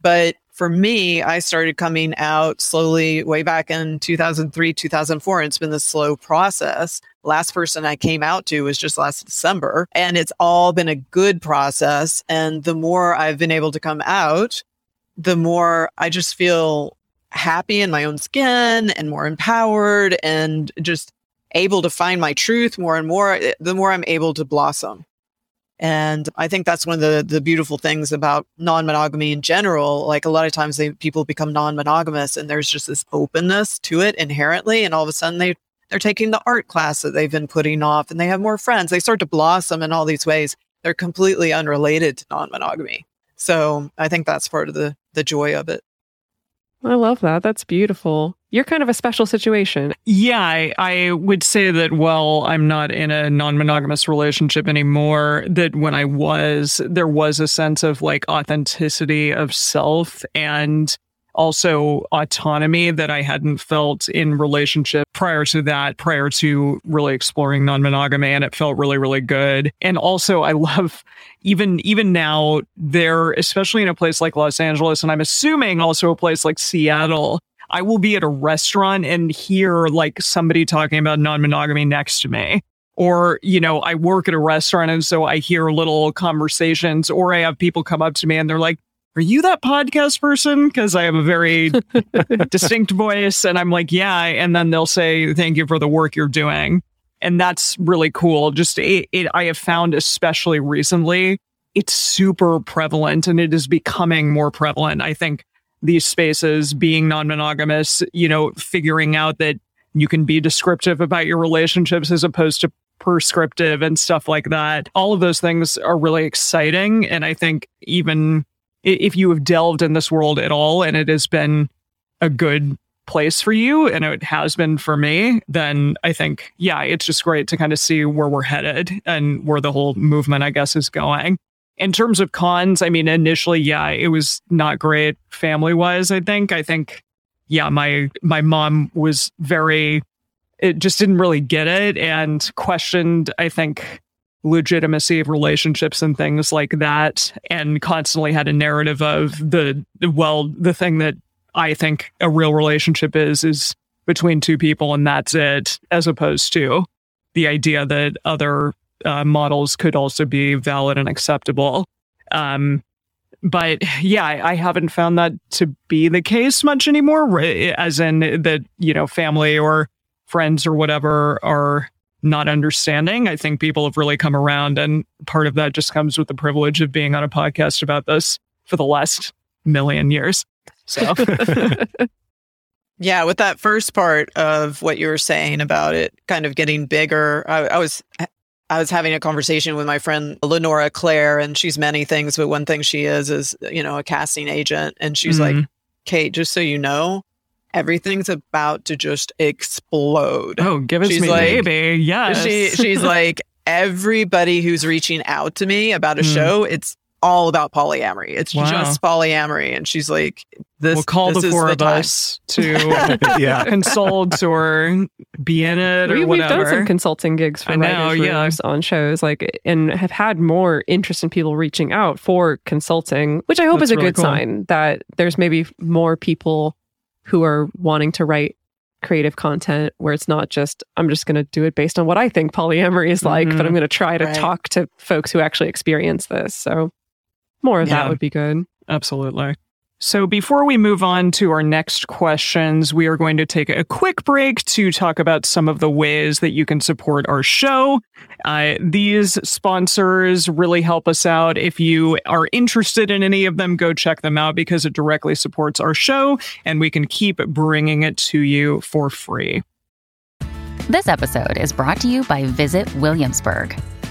But for me, I started coming out slowly way back in 2003, 2004. And it's been a slow process. Last person I came out to was just last December. And it's all been a good process. And the more I've been able to come out, the more I just feel happy in my own skin and more empowered and just able to find my truth more and more, eh, the more I'm able to blossom. And I think that's one of the, the beautiful things about non monogamy in general. Like a lot of times they, people become non monogamous and there's just this openness to it inherently. And all of a sudden they, they're taking the art class that they've been putting off and they have more friends. They start to blossom in all these ways. They're completely unrelated to non monogamy. So I think that's part of the the joy of it. I love that. That's beautiful. You're kind of a special situation. Yeah, I, I would say that while I'm not in a non monogamous relationship anymore, that when I was, there was a sense of like authenticity of self and also autonomy that I hadn't felt in relationship prior to that, prior to really exploring non-monogamy. And it felt really, really good. And also I love even, even now there, especially in a place like Los Angeles, and I'm assuming also a place like Seattle, I will be at a restaurant and hear like somebody talking about non-monogamy next to me or you know i work at a restaurant and so i hear little conversations or i have people come up to me and they're like are you that podcast person? Because I have a very distinct voice. And I'm like, yeah. And then they'll say, thank you for the work you're doing. And that's really cool. Just it, it, I have found, especially recently, it's super prevalent and it is becoming more prevalent. I think these spaces being non monogamous, you know, figuring out that you can be descriptive about your relationships as opposed to prescriptive and stuff like that. All of those things are really exciting. And I think even if you have delved in this world at all and it has been a good place for you and it has been for me, then I think, yeah, it's just great to kind of see where we're headed and where the whole movement, I guess, is going. In terms of cons, I mean, initially, yeah, it was not great family wise, I think. I think, yeah, my my mom was very it just didn't really get it and questioned, I think, legitimacy of relationships and things like that and constantly had a narrative of the well the thing that i think a real relationship is is between two people and that's it as opposed to the idea that other uh, models could also be valid and acceptable. Um, but yeah I, I haven't found that to be the case much anymore as in that you know family or friends or whatever are not understanding. I think people have really come around, and part of that just comes with the privilege of being on a podcast about this for the last million years. So, yeah, with that first part of what you were saying about it kind of getting bigger, I, I was. I was having a conversation with my friend Lenora Claire, and she's many things, but one thing she is is, you know, a casting agent. And she's mm-hmm. like, Kate, just so you know, everything's about to just explode. Oh, give it she's to me, like, baby. Yes. She, she's like, everybody who's reaching out to me about a mm. show, it's all about polyamory. It's wow. just polyamory. And she's like, this We'll call this the four the of time. us to yeah. consult or be in it or we, whatever. We've done some consulting gigs for I know, yeah. on shows, like, and have had more interest in people reaching out for consulting, which I hope That's is a really good cool. sign that there's maybe more people who are wanting to write creative content where it's not just I'm just going to do it based on what I think polyamory is like, mm-hmm. but I'm mm-hmm. going to try to right. talk to folks who actually experience this. So more of yeah. that would be good. Absolutely. So, before we move on to our next questions, we are going to take a quick break to talk about some of the ways that you can support our show. Uh, these sponsors really help us out. If you are interested in any of them, go check them out because it directly supports our show and we can keep bringing it to you for free. This episode is brought to you by Visit Williamsburg.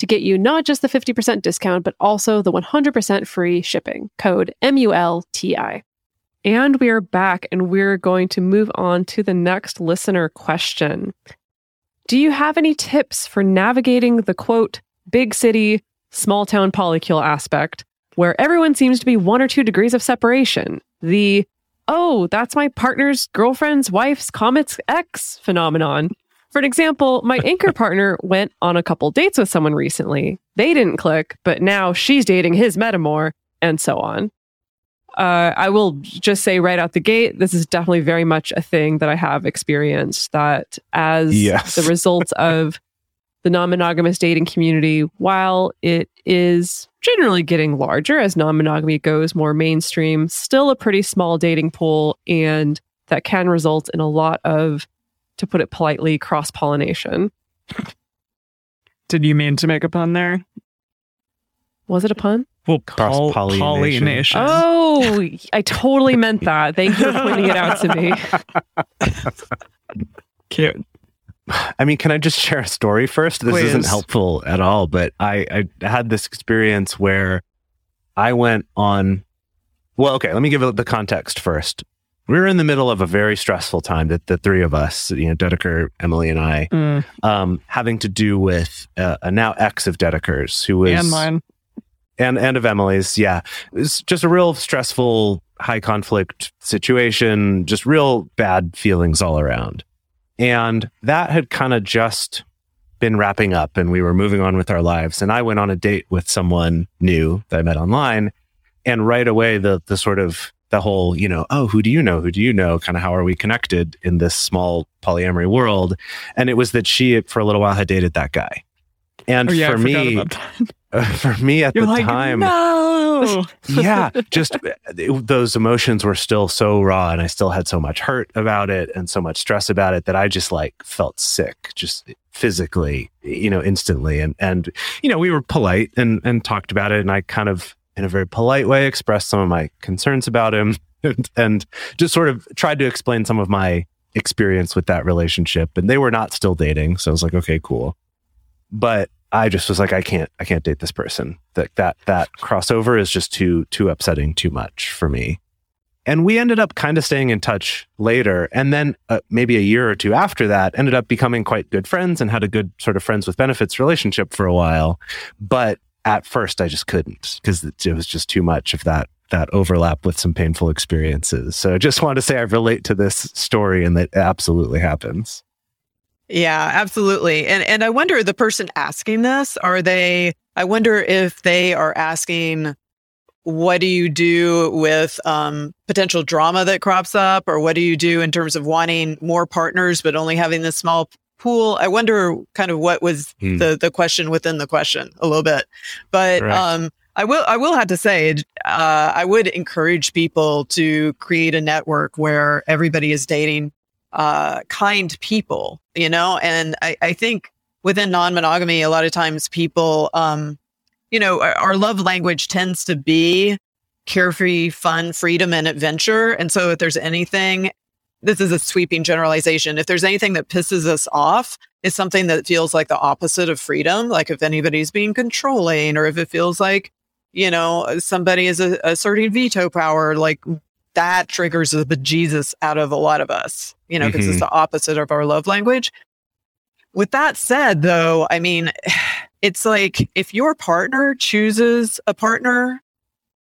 to get you not just the 50% discount, but also the 100% free shipping. Code MULTI. And we are back and we're going to move on to the next listener question. Do you have any tips for navigating the quote big city, small town polycule aspect, where everyone seems to be one or two degrees of separation. The, oh, that's my partner's girlfriend's wife's comet's ex phenomenon. For an example, my anchor partner went on a couple dates with someone recently. They didn't click, but now she's dating his metamor, and so on. Uh, I will just say right out the gate, this is definitely very much a thing that I have experienced. That as Yes. the result of the non monogamous dating community, while it is generally getting larger as non monogamy goes more mainstream, still a pretty small dating pool. And that can result in a lot of, to put it politely, cross pollination. Did you mean to make a pun there? Was it a pun? Well, Cross-pollination. Oh, I totally meant that. Thank you for pointing it out to me. Cute. I mean, can I just share a story first? This isn't helpful at all, but I, I had this experience where I went on. Well, okay, let me give it the context first. We were in the middle of a very stressful time that the three of us, you know, Dedeker, Emily, and I, Mm, um, having to do with uh, a now ex of Dedeker's who was and mine. and and of Emily's. Yeah, it's just a real stressful, high conflict situation. Just real bad feelings all around, and that had kind of just been wrapping up, and we were moving on with our lives. And I went on a date with someone new that I met online, and right away the the sort of the whole you know oh who do you know? Who do you know? Kind of how are we connected in this small polyamory world? And it was that she for a little while had dated that guy. And Oh, yeah, for me uh, for me at You're the like, time no. yeah just it- those emotions were still so raw and i still had so much hurt about it and so much stress about it that i just like felt sick just physically you know instantly. And and you know we were polite and and talked about it and i kind of in a very polite way expressed some of my concerns about him and, and just sort of tried to explain some of my experience with that relationship and they were not still dating so i was like okay cool but I just was like, I can't, I can't date this person. That that that crossover is just too too upsetting, too much for me. And we ended up kind of staying in touch later, and then uh, maybe a year or two after that, ended up becoming quite good friends and had a good sort of friends with benefits relationship for a while. But at first, I just couldn't because it, was just too much of that that overlap with some painful experiences. So I just want to say I relate to this story and that absolutely happens. Yeah, absolutely. And and I wonder the person asking this, are they I wonder if they are asking what do you do with um, potential drama that crops up or what do you do in terms of wanting more partners but only having this small pool? I wonder kind of what was Hmm. the the question within the question a little bit. But Correct. um I will I will have to say uh, I would encourage people to create a network where everybody is dating uh, kind people, you know? And I, I think within non monogamy, a lot of times people, um, you know, our, our love language tends to be carefree, fun, freedom, and adventure. And so if there's anything, this is a sweeping generalization. If there's anything that pisses us off, it's something that feels like the opposite of freedom. Like if anybody's being controlling or if it feels like, you know, somebody is a, asserting veto power, like that triggers the bejesus out of a lot of us, you know, because Mhm. it's the opposite of our love language. With that said, though, I mean, it's like if your partner chooses a partner,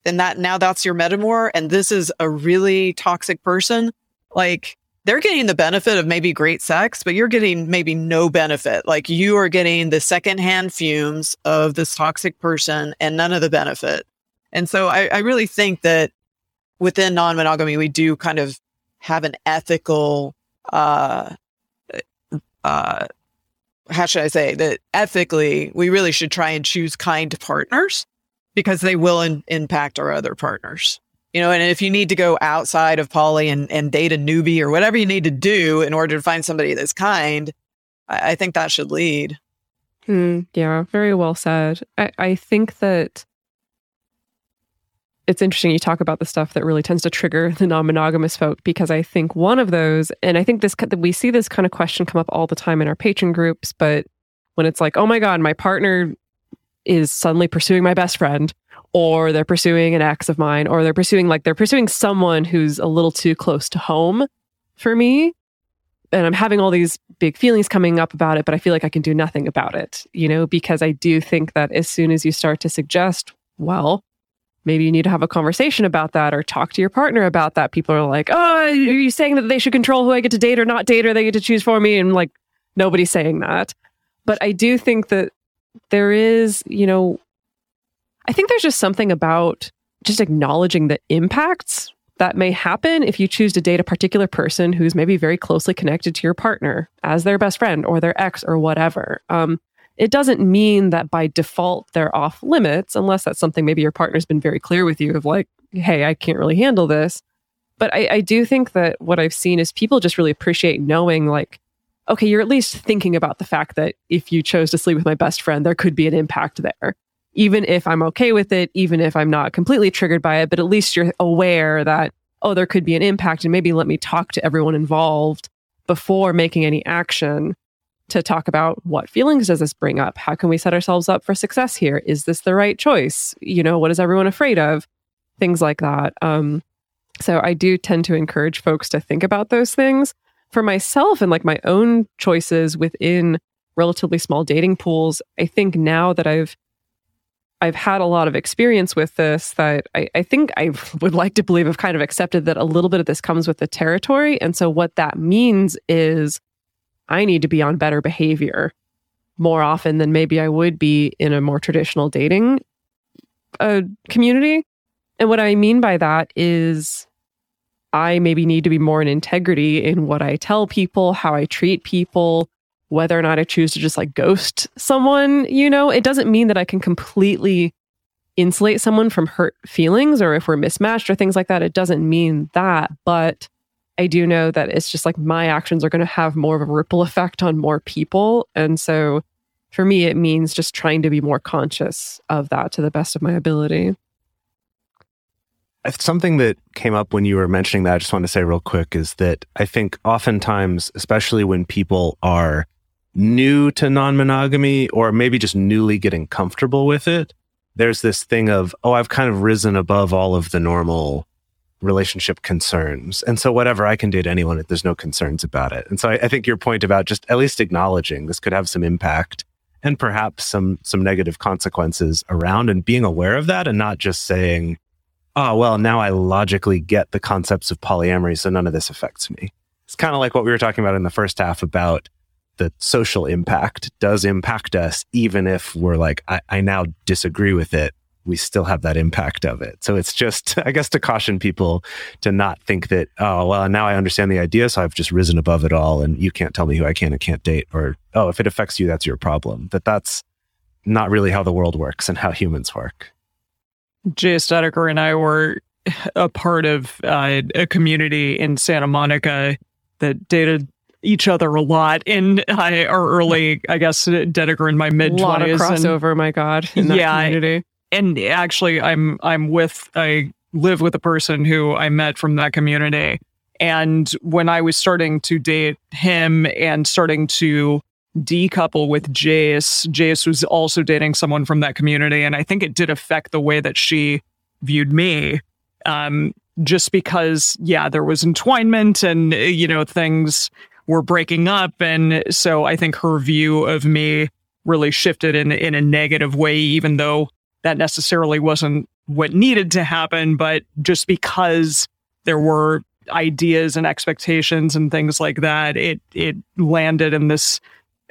then that now that's your metamor, and this is a really toxic person, like they're getting the benefit of maybe great sex, but you're getting maybe no benefit. Like you are getting the secondhand fumes of this toxic person and none of the benefit. And so I, I really think that within non-monogamy, we do kind of have an ethical, uh, uh, how should I say that ethically, we really should try and choose kind partners because they will in- impact our other partners. You know, and if you need to go outside of poly and, and date a newbie or whatever you need to do in order to find somebody that's kind, I, I think that should lead. Hmm, yeah, very well said. I, I think that it's interesting you talk about the stuff that really tends to trigger the non-monogamous folk because I think one of those, and I think this we see this kind of question come up all the time in our patron groups, but when it's like, oh my god, my partner is suddenly pursuing my best friend, or they're pursuing an ex of mine, or they're pursuing like they're pursuing someone who's a little too close to home for me. and I'm having all these big feelings coming up about it, but I feel like I can do nothing about it, you know, because I do think that as soon as you start to suggest, well, maybe you need to have a conversation about that or talk to your partner about that. People are like, oh, are you saying that they should control who I get to date or not date or they get to choose for me? And like, nobody's saying that. But I do think that there is, you know, I think there's just something about just acknowledging the impacts that may happen if you choose to date a particular person who's maybe very closely connected to your partner as their best friend or their ex or whatever. Um, it doesn't mean that by default they're off limits, unless that's something maybe your partner's been very clear with you of like, hey, I can't really handle this. But I, I do think that what I've seen is people just really appreciate knowing, like, okay, you're at least thinking about the fact that if you chose to sleep with my best friend, there could be an impact there. Even if I'm okay with it, even if I'm not completely triggered by it, but at least you're aware that, oh, there could be an impact and maybe let me talk to everyone involved before making any action to talk about what feelings does this bring up? How can we set ourselves up for success here? Is this the right choice? You know, what is everyone afraid of? Things like that. Um, so I do tend to encourage folks to think about those things for myself and like my own choices within relatively small dating pools. I think now that I've I've had a lot of experience with this that I, I think I would like to believe I've kind of accepted that a little bit of this comes with the territory. And so what that means is I need to be on better behavior more often than maybe I would be in a more traditional dating uh, community. And what I mean by that is I maybe need to be more in integrity in what I tell people, how I treat people, whether or not I choose to just like ghost someone, you know, it doesn't mean that I can completely insulate someone from hurt feelings or if we're mismatched or things like that. It doesn't mean that. But I do know that it's just like my actions are going to have more of a ripple effect on more people. And so for me, it means just trying to be more conscious of that to the best of my ability. Something that came up when you were mentioning that, I just want to say real quick is that I think oftentimes, especially when people are new to non monogamy or maybe just newly getting comfortable with it, there's this thing of, oh, I've kind of risen above all of the normal relationship concerns. And so whatever, I can date anyone if there's no concerns about it. And so I, I, think your point about just at least acknowledging this could have some impact and perhaps some some negative consequences around and being aware of that and not just saying, oh well, now I logically get the concepts of polyamory, so none of this affects me. It's kind of like what we were talking about in the first half about the social impact does impact us, even if we're like, I, I now disagree with it we still have that impact of it. So it's just, I guess, to caution people to not think that, oh, well, now I understand the idea, so I've just risen above it all, and you can't tell me who I can and can't date, or oh, if it affects you, that's your problem. That that's not really how the world works and how humans work. Jase Dedeker and I were a part of uh, a community in Santa Monica that dated each other a lot in uh, our early, I guess, Dedeker in my mid twenties. A lot of crossover, and, my God, in yeah, community and actually i'm i'm with i live with a person who i met from that community and when i was starting to date him and starting to decouple with jase jase was also dating someone from that community and i think it did affect the way that she viewed me um, just because yeah there was entwinement and you know things were breaking up and so i think her view of me really shifted in in a negative way even though that necessarily wasn't what needed to happen, but just because there were ideas and expectations and things like that, it it landed in this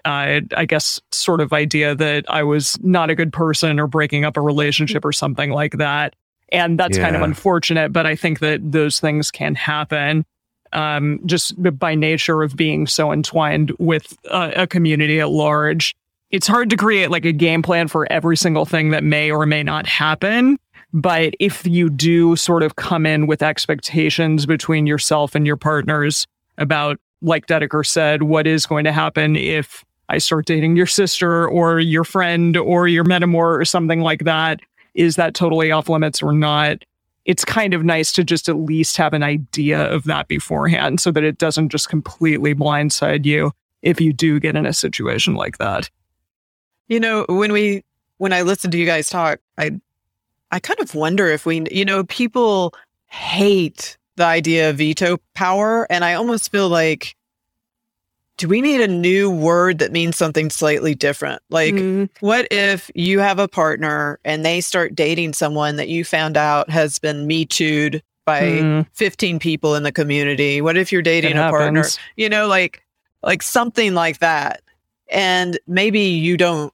uh, I guess sort of idea that I was not a good person or breaking up a relationship or something like that. And that's yeah. kind of unfortunate, but I think that those things can happen um, just by nature of being so entwined with a community at large it's hard to create like a game plan for every single thing that may or may not happen. But if you do sort of come in with expectations between yourself and your partners about, like Dedeker said, what is going to happen if I start dating your sister or your friend or your metamor or something like that, is that totally off limits or not? It's kind of nice to just at least have an idea of that beforehand so that it doesn't just completely blindside you if you do get in a situation like that. You know, when we when I listen to you guys talk, I I kind of wonder if we, you know, people hate the idea of veto power, and I almost feel like do we need a new word that means something slightly different? Like, mm. what if you have a partner and they start dating someone that you found out has been Me Too'd by mm. 15 people in the community? What if you're dating it a happens. partner? You know, like, like something like that. And maybe you don't,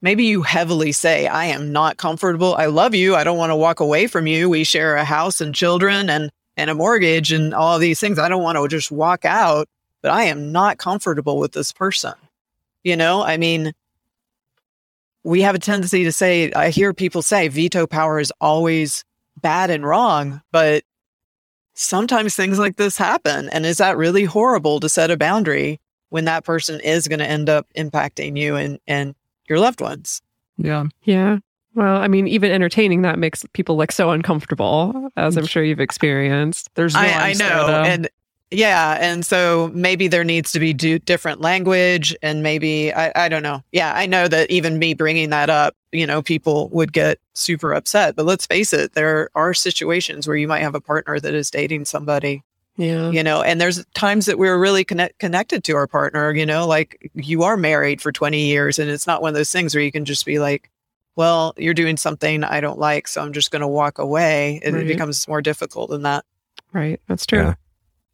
maybe you heavily say, I am not comfortable. I love you. I don't want to walk away from you. We share a house and children and, and a mortgage and all these things. I don't want to just walk out but I am not comfortable with this person. You know, I mean, we have a tendency to say, I hear people say veto power is always bad and wrong, but sometimes things like this happen. And is that really horrible to set a boundary when that person is going to end up impacting you and, and your loved ones? Yeah. Yeah. Well, I mean, even entertaining that makes people like so uncomfortable, as I'm sure you've experienced. There's I, I know, there, and yeah. And so maybe there needs to be do different language and maybe, I, I don't know. Yeah. I know that even me bringing that up, you know, people would get super upset. But let's face it, there are situations where you might have a partner that is dating somebody. Yeah. You know, and there's times that we're really connect, connected to our partner, you know, like you are married for 20 years and it's not one of those things where you can just be like, well, you're doing something I don't like, so I'm just going to walk away. It, right. it, becomes more difficult than that. Right. That's true. Yeah.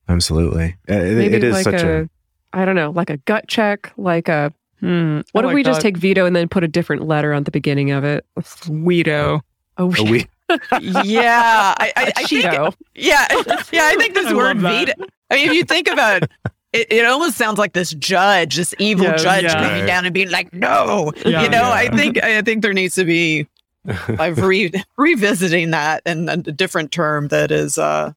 Absolutely. It, Maybe it is like such a, a, I don't know, like a gut check, like a, hmm, what if like we that. just take veto and then put a different letter on the beginning of it? Veto. Oh, a we- yeah. I, I, I think, yeah. Yeah. I think this word veto, I mean, if you think about it, it almost sounds like this judge, this evil yeah, judge yeah. coming down and being like, no, yeah, you know, I think, I think there needs to be, I've re- revisiting that and a different term that is, uh,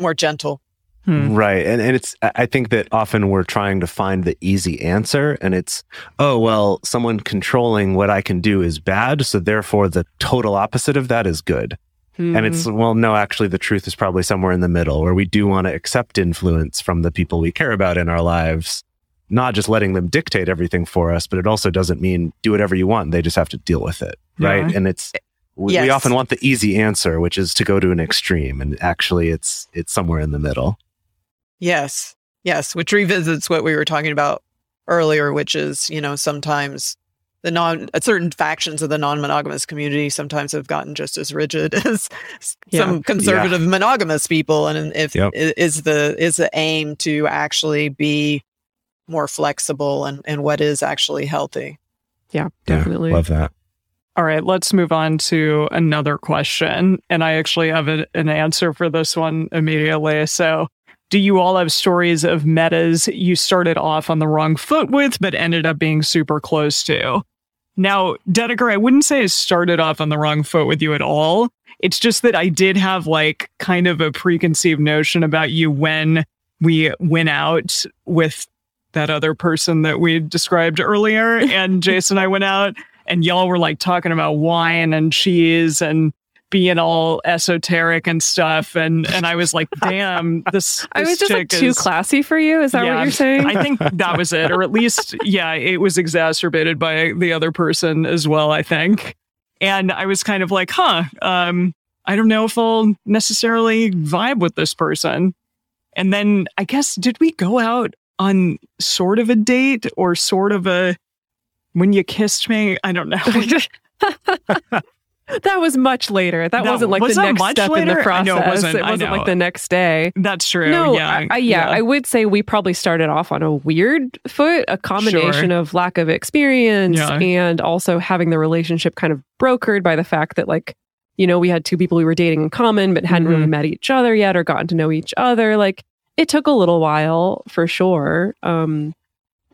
more gentle. Hmm. Right. And, and it's, I think that often we're trying to find the easy answer and it's, oh, well, someone controlling what I can do is bad. So therefore the total opposite of that is good. Hmm. And it's, well, no, actually the truth is probably somewhere in the middle where we do want to accept influence from the people we care about in our lives, not just letting them dictate everything for us, but it also doesn't mean do whatever you want. They just have to deal with it. Right. And it's, we, yes. we often want the easy answer, which is to go to an extreme, and actually, it's it's somewhere in the middle. Yes, yes, which revisits what we were talking about earlier, which is you know sometimes the non uh, certain factions of the non-monogamous community sometimes have gotten just as rigid as yeah. some conservative yeah. monogamous people, and if yep. is the is the aim to actually be more flexible and and what is actually healthy. Yeah, definitely yeah, love that. All right, let's move on to another question. And I actually have a, an answer for this one immediately. So, do you all have stories of metas you started off on the wrong foot with, but ended up being super close to? Now, Dedeker, I wouldn't say I started off on the wrong foot with you at all. It's just that I did have like kind of a preconceived notion about you when we went out with that other person that we described earlier. And Jason and I went out and y'all were like talking about wine and cheese and being all esoteric and stuff. And and I was like damn this, this I was just like too classy for you. Is that yeah, what you're saying? I think that was it. Or at least yeah it was exacerbated by the other person as well I think. And I was kind of like huh um I don't know if I'll necessarily vibe with this person. And then I guess did we go out on sort of a date or sort of a when you kissed me, I don't know. that was much later. That, wasn't like was the next step later? in the process. No, it wasn't. It wasn't like the next day. That's true. No, yeah. I, I, yeah, yeah, I would say we probably started off on a weird foot, a combination sure. of lack of experience yeah. and also having the relationship kind of brokered by the fact that like, you know, we had two people we were dating in common but hadn't mm-hmm. really met each other yet or gotten to know each other. Like it took a little while for sure. Um,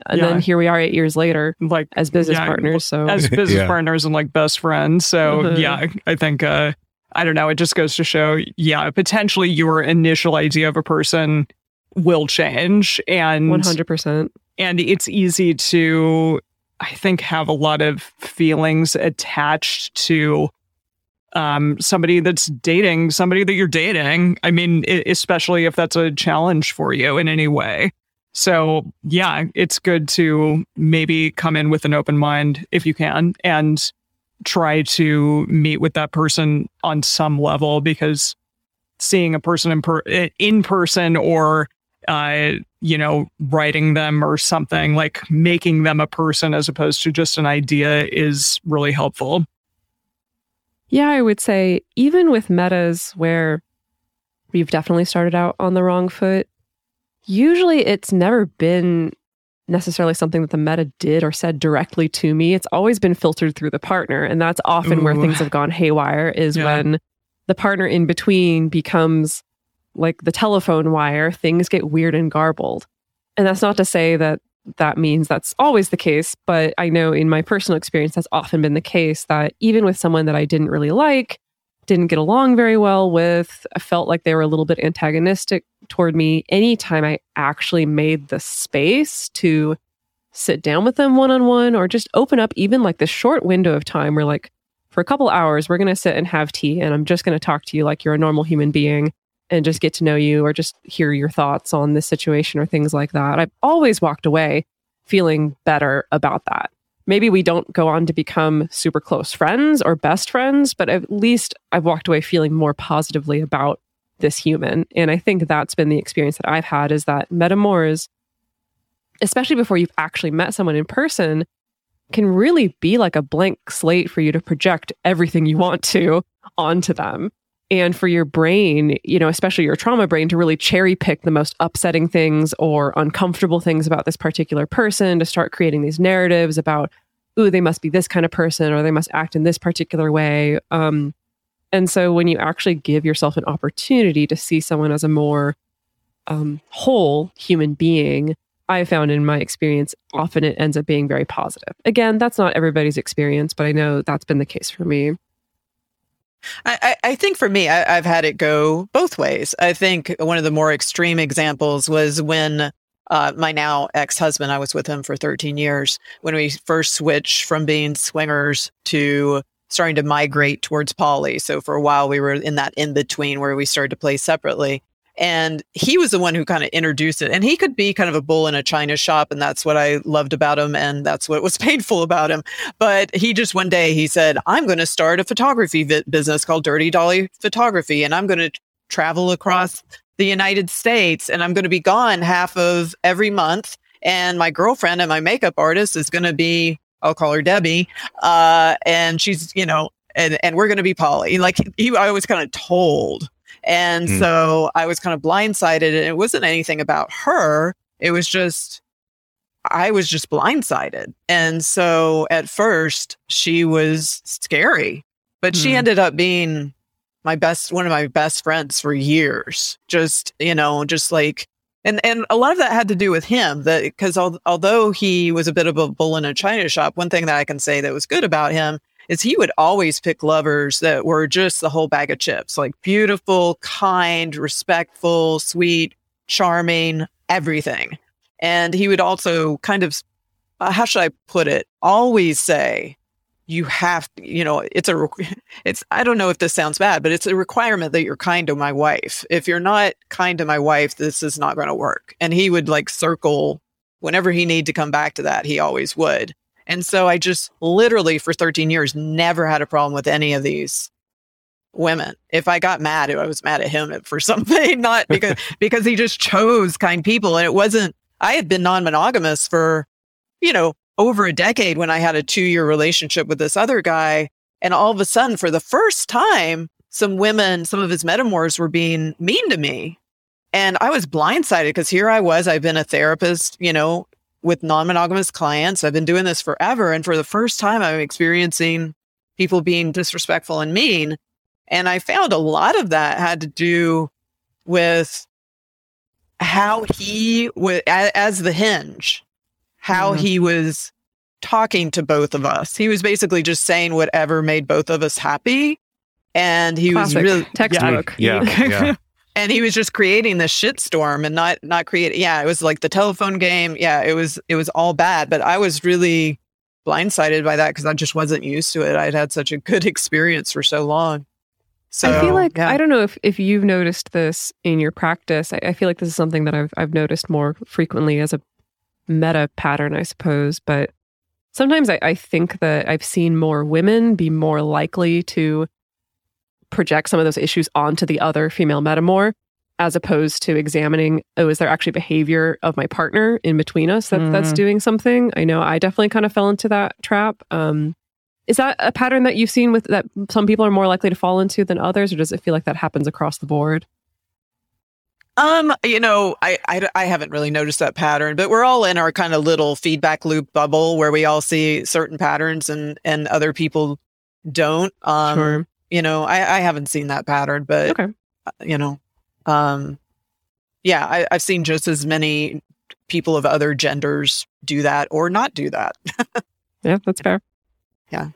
and yeah. then here we are eight years later, like as business yeah, partners. So as business yeah. partners and like best friends. So uh-huh. yeah, I think uh, I don't know. It just goes to show, yeah, potentially your initial idea of a person will change, and one hundred percent. And it's easy to, I think, have a lot of feelings attached to um, somebody that's dating somebody that you're dating. I mean, especially if that's a challenge for you in any way. So, yeah, it's good to maybe come in with an open mind if you can and try to meet with that person on some level because seeing a person in, per- in person or uh, you know, writing them or something like making them a person as opposed to just an idea is really helpful. Yeah, I would say even with metas where we've definitely started out on the wrong foot, usually it's never been necessarily something that the meta did or said directly to me. It's always been filtered through the partner. And that's often Ooh. where things have gone haywire is yeah. when the partner in between becomes like the telephone wire, things get weird and garbled. And that's not to say that that means that's always the case, but I know in my personal experience, that's often been the case that even with someone that I didn't really like, didn't get along very well with, I felt like they were a little bit antagonistic toward me. Anytime I actually made the space to sit down with them one on one or just open up even like this short window of time where, like, for a couple hours, we're going to sit and have tea and I'm just going to talk to you like you're a normal human being and just get to know you or just hear your thoughts on this situation or things like that. I've always walked away feeling better about that maybe we don't go on to become super close friends or best friends, but at least I've walked away feeling more positively about this human. And I think that's been the experience that I've had is that metamors, especially before you've actually met someone in person, can really be like a blank slate for you to project everything you want to onto them. And for your brain, you know, especially your trauma brain, to really cherry pick the most upsetting things or uncomfortable things about this particular person, to start creating these narratives about ooh, they must be this kind of person or they must act in this particular way. Um, and so when you actually give yourself an opportunity to see someone as a more um, whole human being, I found in my experience, often it ends up being very positive. Again, that's not everybody's experience, but I know that's been the case for me. I, I, think for me, I, have had it go both ways. I think one of the more extreme examples was when uh, my now ex husband, I was with him for 13 years, when we first switched from being swingers to starting to migrate towards poly. So for a while, we were in that in between where we started to play separately. And he was the one who kind of introduced it. And he could be kind of a bull in a china shop. And that's what I loved about him. And that's what was painful about him. But he just one day, he said, I'm going to start a photography vi- business called Dirty Dolly Photography. And I'm going to travel across the United States and I'm going to be gone half of every month. And my girlfriend and my makeup artist is going to be, I'll call her Debbie. Uh, and she's, you know, and, and we're going to be poly. Like he, I was kind of told. And mm. so I was kind of blindsided and it wasn't anything about her. It was just, I was just blindsided. And so at first she was scary, but mm. she hmm. ended up being my best one of my best friends for years just you know just like and and a lot of that had to do with him that because al- although he was a bit of a bull in a china shop one thing that i can say that was good about him is he would always pick lovers that were just the whole bag of chips like beautiful kind respectful sweet charming everything. And he would also kind of uh, how should i put it always say you have you know it's a it's i don't know if this sounds bad but it's a requirement that you're kind to my wife. If you're not kind to my wife this is not going to work. And he would like circle whenever he needed to come back to that he always would and so i just literally for 13 years never had a problem with any of these women if i got mad i was mad at him for something not because because he just chose kind people and it wasn't i had been non-monogamous for you know over a decade when I had a two year relationship with this other guy. And all of a sudden, for the first time, some women, some of his metamors were being mean to me. And I was blindsided because here I was, I've been a therapist, you know, with non monogamous clients. I've been doing this forever. And for the first time, I'm experiencing people being disrespectful and mean. And I found a lot of that had to do with how he was as the hinge how mm-hmm. he was talking to both of us. He was basically just saying whatever made both of us happy. And he Classic. was really textbook. Yeah. yeah, yeah. And he was just creating this shitstorm and not not creating yeah, it was like the telephone game. Yeah, it was it was all bad. But I was really blindsided by that because I just wasn't used to it. I'd had such a good experience for so long. So I feel like yeah. I don't know if, if you've noticed this in your practice. I, I, feel like this is something that I've I've noticed more frequently as a meta pattern, I suppose. But sometimes I, I think that I've seen more women be more likely to project some of those issues onto the other female metamor as opposed to examining, oh, is there actually behavior of my partner in between us that, mm. that's doing something? I know I definitely kind of fell into that trap. Um, is that a pattern that you've seen with that some people are more likely to fall into than others, or does it feel like that happens across the board? Um, you know, I, I, I haven't really noticed that pattern, but we're all in our kind of little feedback loop bubble where we all see certain patterns and and other people don't. Um, sure. You know, I, I haven't seen that pattern, but okay. Uh, you know, um, yeah, I, I've seen just as many people of other genders do that or not do that. yeah, that's fair. Yeah.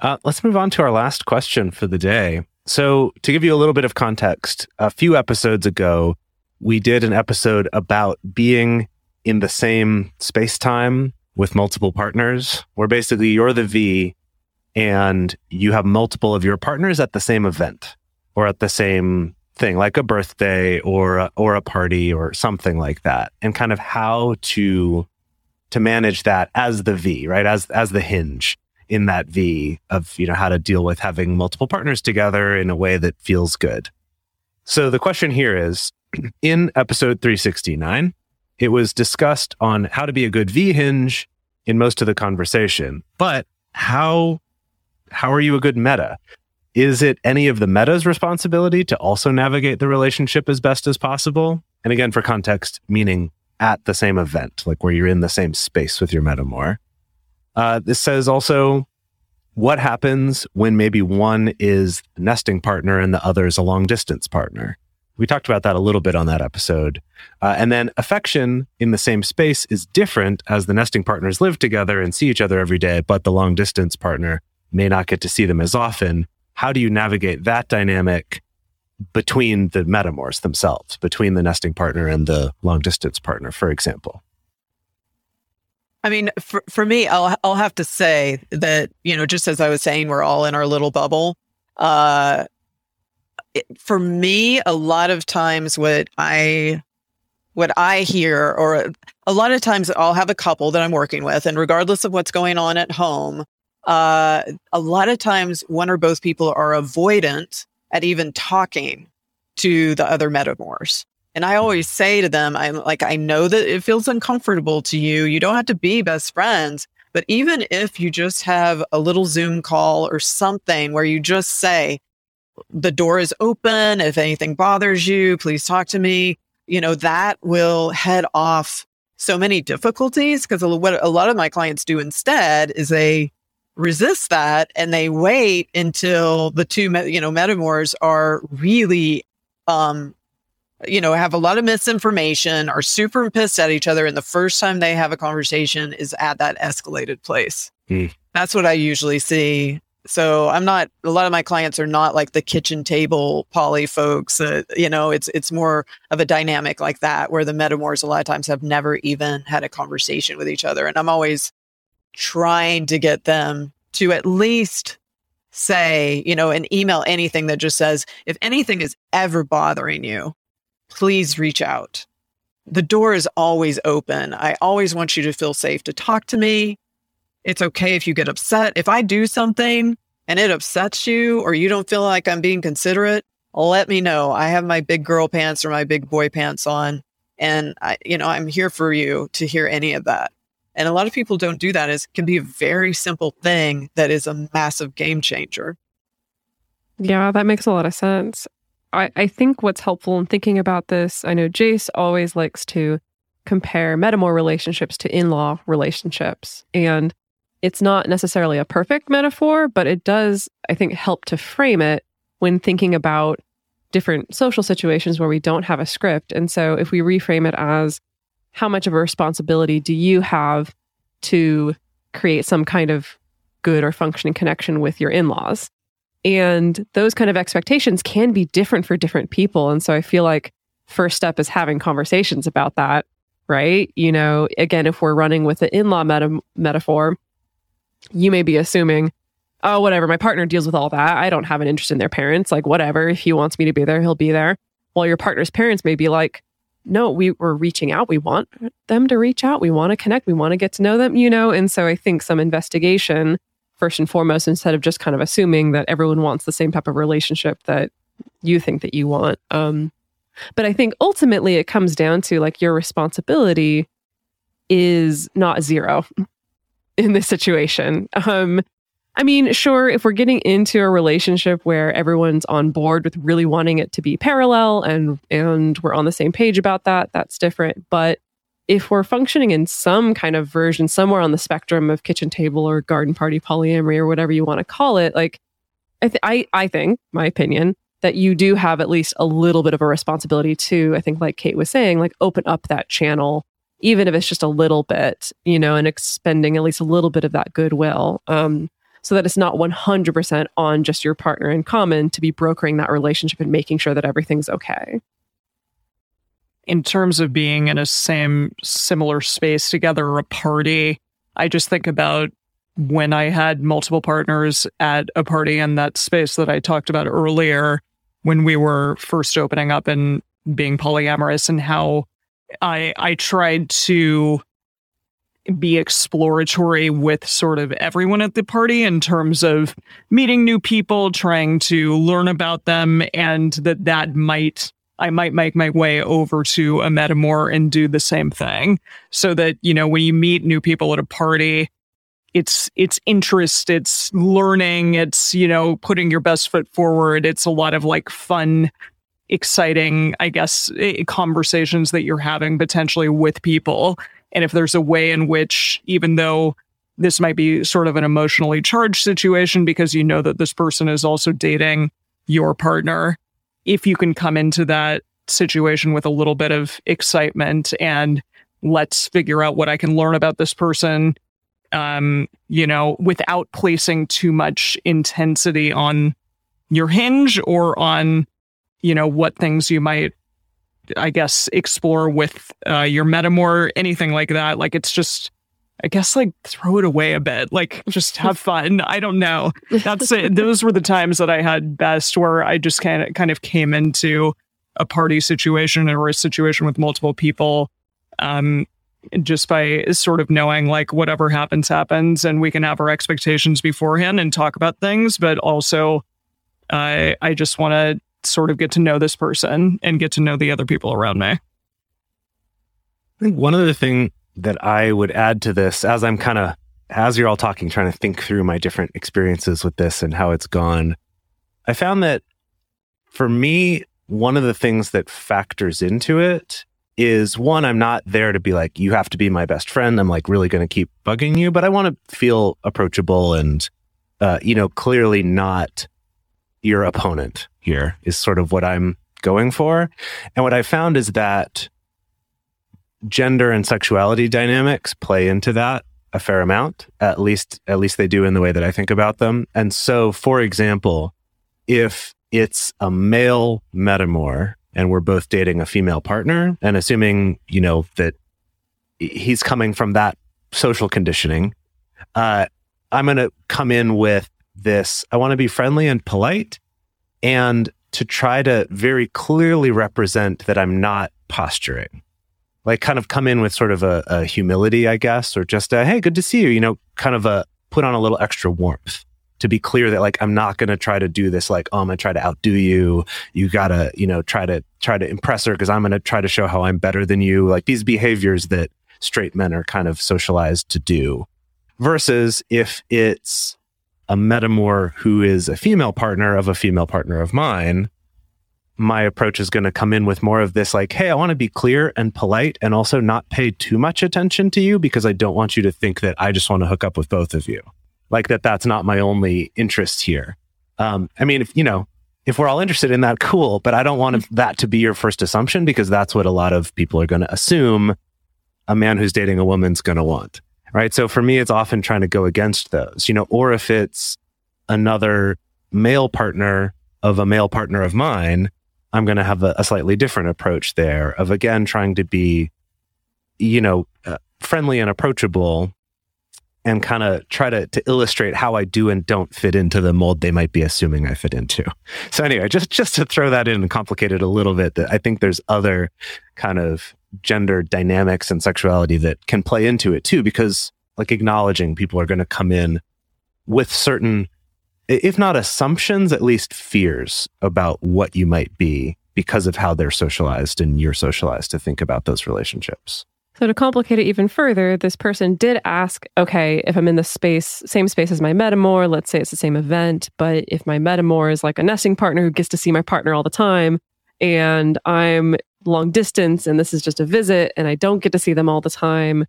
Uh, let's move on to our last question for the day. So, to give you a little bit of context, a few episodes ago, we did an episode about being in the same space time with multiple partners, where basically you're the V and you have multiple of your partners at the same event or at the same thing, like a birthday or a, or a party or something like that, and kind of how to to manage that as the V, right? As as the hinge in that V of, you know, how to deal with having multiple partners together in a way that feels good. So the question here is in episode 369, it was discussed on how to be a good V hinge in most of the conversation, but how how are you a good meta? Is it any of the meta's responsibility to also navigate the relationship as best as possible? And again, for context, meaning at the same event, like where you're in the same space with your meta more. Uh, this says also what happens when maybe one is nesting partner and the other is a long distance partner. We talked about that a little bit on that episode. Uh, and then affection in the same space is different as the nesting partners live together and see each other every day, but the long distance partner may not get to see them as often. How do you navigate that dynamic between the metamors themselves, between the nesting partner and the long distance partner, for example? I mean, for, for me, I'll, I'll have to say that, you know, just as I was saying, we're all in our little bubble. Uh, it, for me, a lot of times what I, what I hear, or a lot of times I'll have a couple that I'm working with, and regardless of what's going on at home, uh, a lot of times one or both people are avoidant at even talking to the other metamors. And I always say to them, I'm like, I know that it feels uncomfortable to you. You don't have to be best friends. But even if you just have a little Zoom call or something where you just say, the door is open. If anything bothers you, please talk to me. You know, that will head off so many difficulties because what a lot of my clients do instead is they resist that and they wait until the two, you know, metamors are really um, you know, have a lot of misinformation, are super pissed at each other. And the first time they have a conversation is at that escalated place. Mm. That's what I usually see. So I'm not, a lot of my clients are not like the kitchen table poly folks. Uh, you know, it's, it's more of a dynamic like that where the metamors a lot of times have never even had a conversation with each other. And I'm always trying to get them to at least say, you know, an email anything that just says, if anything is ever bothering you, please reach out. The door is always open. I always want you to feel safe to talk to me. It's okay if you get upset. If I do something and it upsets you or you don't feel like I'm being considerate, let me know. I have my big girl pants or my big boy pants on and I, you know, I'm here for you to hear any of that. And a lot of people don't do that. It can be a very simple thing that is a massive game changer. Yeah, that makes a lot of sense. I, I think what's helpful in thinking about this, I know Jase always likes to compare metamor relationships to in law relationships. And it's not necessarily a perfect metaphor, but it does, I think, help to frame it when thinking about different social situations where we don't have a script. And so if we reframe it as how much of a responsibility do you have to create some kind of good or functioning connection with your in laws? And those kind of expectations can be different for different people. And so I feel like first step is having conversations about that, right? You know, again, if we're running with the in law meta- metaphor, you may be assuming, oh, whatever, my partner deals with all that. I don't have an interest in their parents. Like, whatever. If he wants me to be there, he'll be there. While your partner's parents may be like, no, we were reaching out. We want them to reach out. We want to connect. We want to get to know them, you know? And so I think some investigation first and foremost instead of just kind of assuming that everyone wants the same type of relationship that you think that you want. Um, But I think ultimately it comes down to like your responsibility is not zero in this situation. Um, I mean, sure, if we're getting into a relationship where everyone's on board with really wanting it to be parallel and and we're on the same page about that, that's different. But if we're functioning in some kind of version somewhere on the spectrum of kitchen table or garden party polyamory or whatever you want to call it, like I th- I I think, my opinion, that you do have at least a little bit of a responsibility to, I think like Kate was saying, like open up that channel even if it's just a little bit, you know, and expending at least a little bit of that goodwill. Um, so that it's not 100% on just your partner in common to be brokering that relationship and making sure that everything's okay. In terms of being in a same similar space together a party, I just think about when I had multiple partners at a party in that space that I talked about earlier when we were first opening up and being polyamorous and how I I tried to be exploratory with sort of everyone at the party in terms of meeting new people, trying to learn about them, and that that might I might make my way over to a metamor and do the same thing, so that you know when you meet new people at a party, it's it's interest, it's learning, it's you know putting your best foot forward. It's a lot of like fun exciting, I guess, eh, conversations that you're having potentially with people and if there's a way in which, even though this might be sort of an emotionally charged situation because you know that this person is also dating your partner, if you can come into that situation with a little bit of excitement and let's figure out what I can learn about this person, um, you know, without placing too much intensity on your hinge or on, you know, what things you might I guess, explore with uh, your metamor, anything like that. Like it's just, I guess, like throw it away a bit. Like just have fun. I don't know. That's it. Those were the times that I had best where I just kind of kind of came into a party situation or a situation with multiple people. Um, just by sort of knowing like whatever happens happens and we can have our expectations beforehand and talk about things but also uh, i just want to sort of get to know this person and get to know the other people around me. I think one other thing that I would add to this as I'm kind of, as you're all talking, trying to think through my different experiences with this and how it's gone, I found that for me, one of the things that factors into it is one, I'm not there to be like, you have to be my best friend. I'm like really going to keep bugging you, but I want to feel approachable and, uh, you know, clearly not your opponent here is sort of what I'm going for. And what I found is that gender and sexuality dynamics play into that a fair amount. At least, at least they do in the way that I think about them. And so, for example, if it's a male metamor and we're both dating a female partner and assuming, you know, that he's coming from that social conditioning, uh, I'm going to come in with this. I want to be friendly and polite and to try to very clearly represent that I'm not posturing. Like kind of come in with sort of a, a humility, I guess, or just a, hey, good to see you, you know, kind of a put on a little extra warmth to be clear that like I'm not going to try to do this like oh I'm going to try to outdo you. You got to you know try to try to impress her because I'm going to try to show how I'm better than you. Like these behaviors that straight men are kind of socialized to do. Versus if it's a metamor who is a female partner of a female partner of mine, my approach is going to come in with more of this like, hey, I want to be clear and polite and also not pay too much attention to you because I don't want you to think that I just want to hook up with both of you. Like that, that's not my only interest here. Um, I mean, if you know, if we're all interested in that, cool, but I don't want that to be your first assumption because that's what a lot of people are going to assume a man who's dating a woman's going to want right? So for me, it's often trying to go against those, you know, or if it's another male partner of a male partner of mine, I'm going to have a, a, slightly different approach there of again trying to be, you know, uh, friendly and approachable and kind of try to, to illustrate how I do and don't fit into the mold they might be assuming I fit into. So anyway, just, just to throw that in and complicate it a little bit, that I think there's other kind of gender dynamics and sexuality that can play into it too, because like acknowledging people are going to come in with certain, if not assumptions, at least fears about what you might be because of how they're socialized and you're socialized to think about those relationships. So to complicate it even further, this person did ask, okay, if I'm in the space, same space as my metamor, let's say it's the same event, but if my metamor is like a nesting partner who gets to see my partner all the time, and I'm long distance and this is just a visit and I don't get to see them all the time,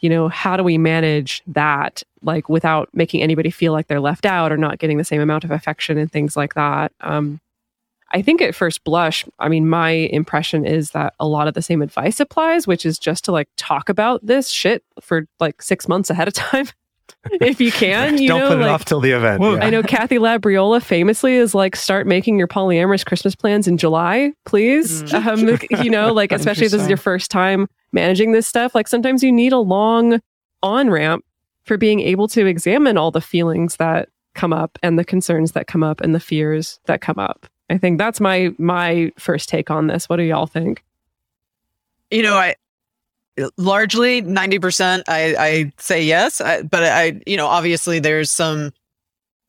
you know, how do we manage that like without making anybody feel like they're left out or not getting the same amount of affection and things like that? Um, I think at first blush, I mean, my impression is that a lot of the same advice applies, which is just to like talk about this shit for like six months ahead of time. If you can, you don't know, put it off till the event. Well, yeah. I know Kathy Labriola famously is like, start making your polyamorous Christmas plans in July, please. Mm. Um, you know, like, especially if this is your first time managing this stuff. Like, sometimes you need a long on ramp for being able to examine all the feelings that come up and the concerns that come up and the fears that come up. I think that's my my first take on this. What do y'all think? You know, I largely 90% I, I say yes, I, but I, you know, obviously there's some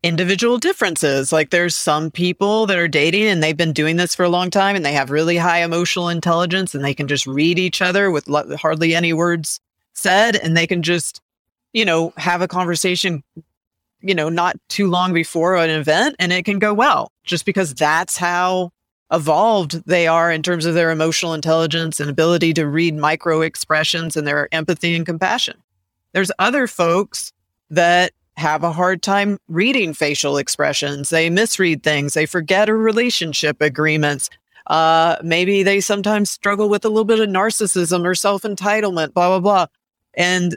individual differences. Like there's some people that are dating and they've been doing this for a long time and they have really high emotional intelligence and they can just read each other with hardly any words said and they can just, you know, have a conversation, you know, not too long before an event and it can go well just because that's how evolved they are in terms of their emotional intelligence and ability to read micro expressions and their empathy and compassion. There's other folks that have a hard time reading facial expressions. They misread things. They forget a relationship agreements. Uh, maybe they sometimes struggle with a little bit of narcissism or self entitlement, blah, blah, blah. And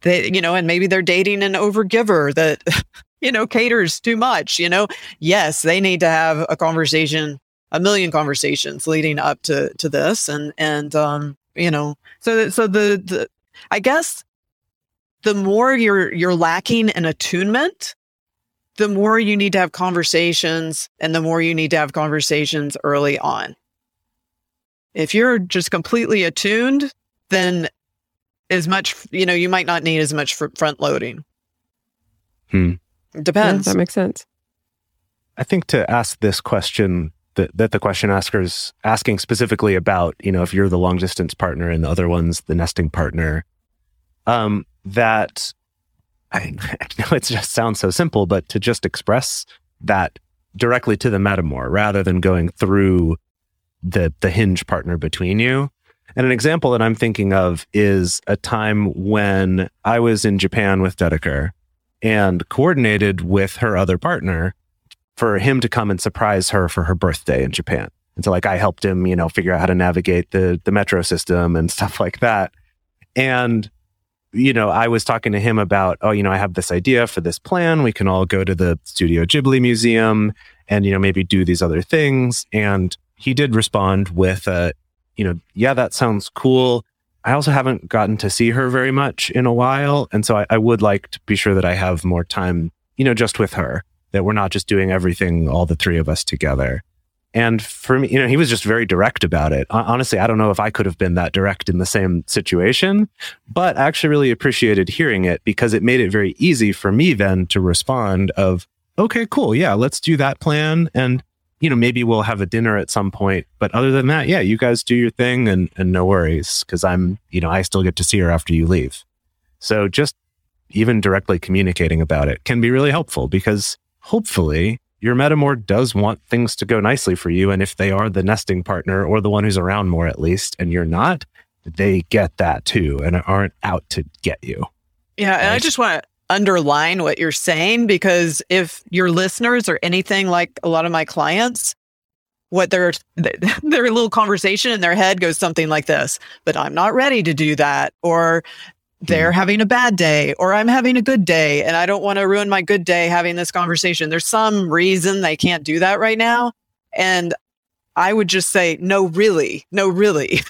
they, you know, and maybe they're dating an overgiver that, you know, caters too much, you know. Yes, they need to have a conversation a million conversations leading up to to this and and um you know so so the the i guess the more you're you're lacking in attunement the more you need to have conversations and the more you need to have conversations early on if you're just completely attuned then as much you know you might not need as much front loading Hmm. depends Yeah, that makes sense. I think to ask this question that, that the question asker's asking specifically about, you know, if you're the long distance partner and the other one's the nesting partner, um, that I, I know it just sounds so simple, but to just express that directly to the metamor rather than going through the the hinge partner between you. And an example that I'm thinking of is a time when I was in Japan with Dedeker and coordinated with her other partner for him to come and surprise her for her birthday in Japan. And so like I helped him, you know, figure out how to navigate the the metro system and stuff like that. And you know, I was talking to him about, oh, you know, I have this idea for this plan. We can all go to the Studio Ghibli Museum and, you know, maybe do these other things. And he did respond with, uh, you know, yeah, that sounds cool. I also haven't gotten to see her very much in a while. And so I, I would like to be sure that I have more time, you know, just with her, that we're not just doing everything, all the three of us together. And for me, you know, he was just very direct about it. Honestly, I don't know if I could have been that direct in the same situation, but I actually really appreciated hearing it because it made it very easy for me then to respond of, okay, cool. Yeah, let's do that plan. And, you know, maybe we'll have a dinner at some point. But other than that, yeah, you guys do your thing and, and no worries. Cause I'm, you know, I still get to see her after you leave. So just even directly communicating about it can be really helpful because hopefully your metamor does want things to go nicely for you. And if they are the nesting partner or the one who's around more at least, and you're not, they get that too and aren't out to get you. Yeah, and I just want to underline what you're saying because if your listeners are anything like a lot of my clients, what their their little conversation in their head goes something like this, but I'm not ready to do that or they're having a bad day or I'm having a good day and I don't want to ruin my good day having this conversation. There's some reason they can't do that right now and I would just say no really, no really.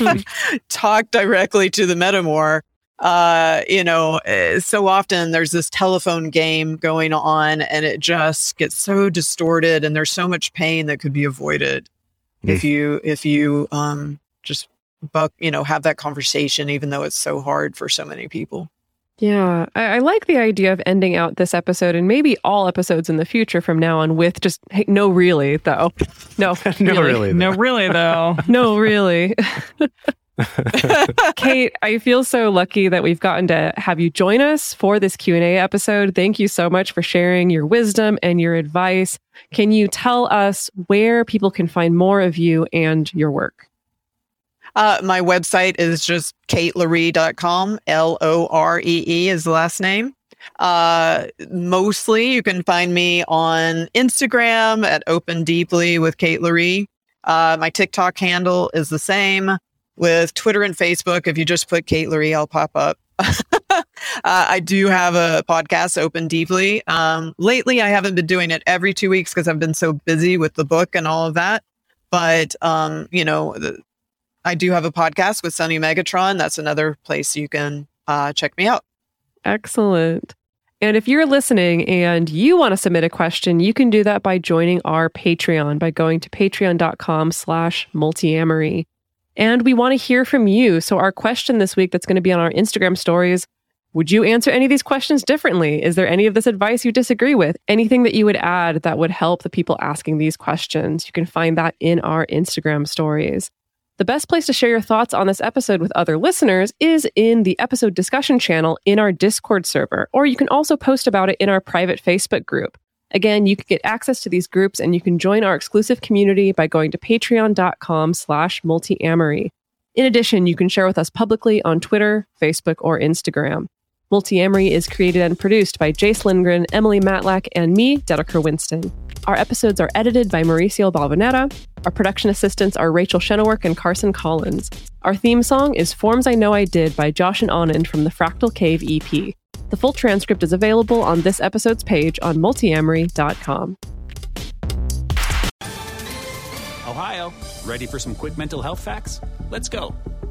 Talk directly to the metamor uh, you know, uh, so often there's this telephone game going on and it just gets so distorted and there's so much pain that could be avoided if you, if you, um, just buck, you know, have that conversation, even though it's so hard for so many people. Yeah, I, I, like the idea of ending out this episode and maybe all episodes in the future from now on with just hey, no, really though, no, no, really, really no, really though, no, really. Kate, I feel so lucky that we've gotten to have you join us for this Q&A episode. Thank you so much for sharing your wisdom and your advice. Can you tell us where people can find more of you and your work? Uh, my website is just kateloree.com. L O R E E is the last name. Uh, mostly you can find me on Instagram at Open Deeply with Kate Loree. Uh, my TikTok handle is the same with Twitter and Facebook. If you just put Kate Loree, I'll pop up. uh, I do have a podcast, Open Deeply. Um, lately, I haven't been doing it every two weeks because I've been so busy with the book and all of that. But, um, you know, the, I do have a podcast with Sunny Megatron. That's another place you can uh, check me out. Excellent. And if you're listening and you want to submit a question, you can do that by joining our Patreon by going to patreon.com slash multiamory. And we want to hear from you. So our question this week that's going to be on our Instagram stories, would you answer any of these questions differently? Is there any of this advice you disagree with? Anything that you would add that would help the people asking these questions? You can find that in our Instagram stories. The best place to share your thoughts on this episode with other listeners is in the episode discussion channel in our Discord server, or you can also post about it in our private Facebook group. Again, you can get access to these groups and you can join our exclusive community by going to patreon.com slash multiamory. In addition, you can share with us publicly on Twitter, Facebook, or Instagram. Multiamory is created and produced by Jase Lindgren, Emily Matlack, and me, Dedeker Winston. Our episodes are edited by Mauricio Balvanera. Our production assistants are Rachel Shenowork and Carson Collins. Our theme song is Forms I Know I Did by Josh and Anand from the Fractal Cave EP. The full transcript is available on this episode's page on multiamory.com. Ohio, ready for some quick mental health facts? Let's go.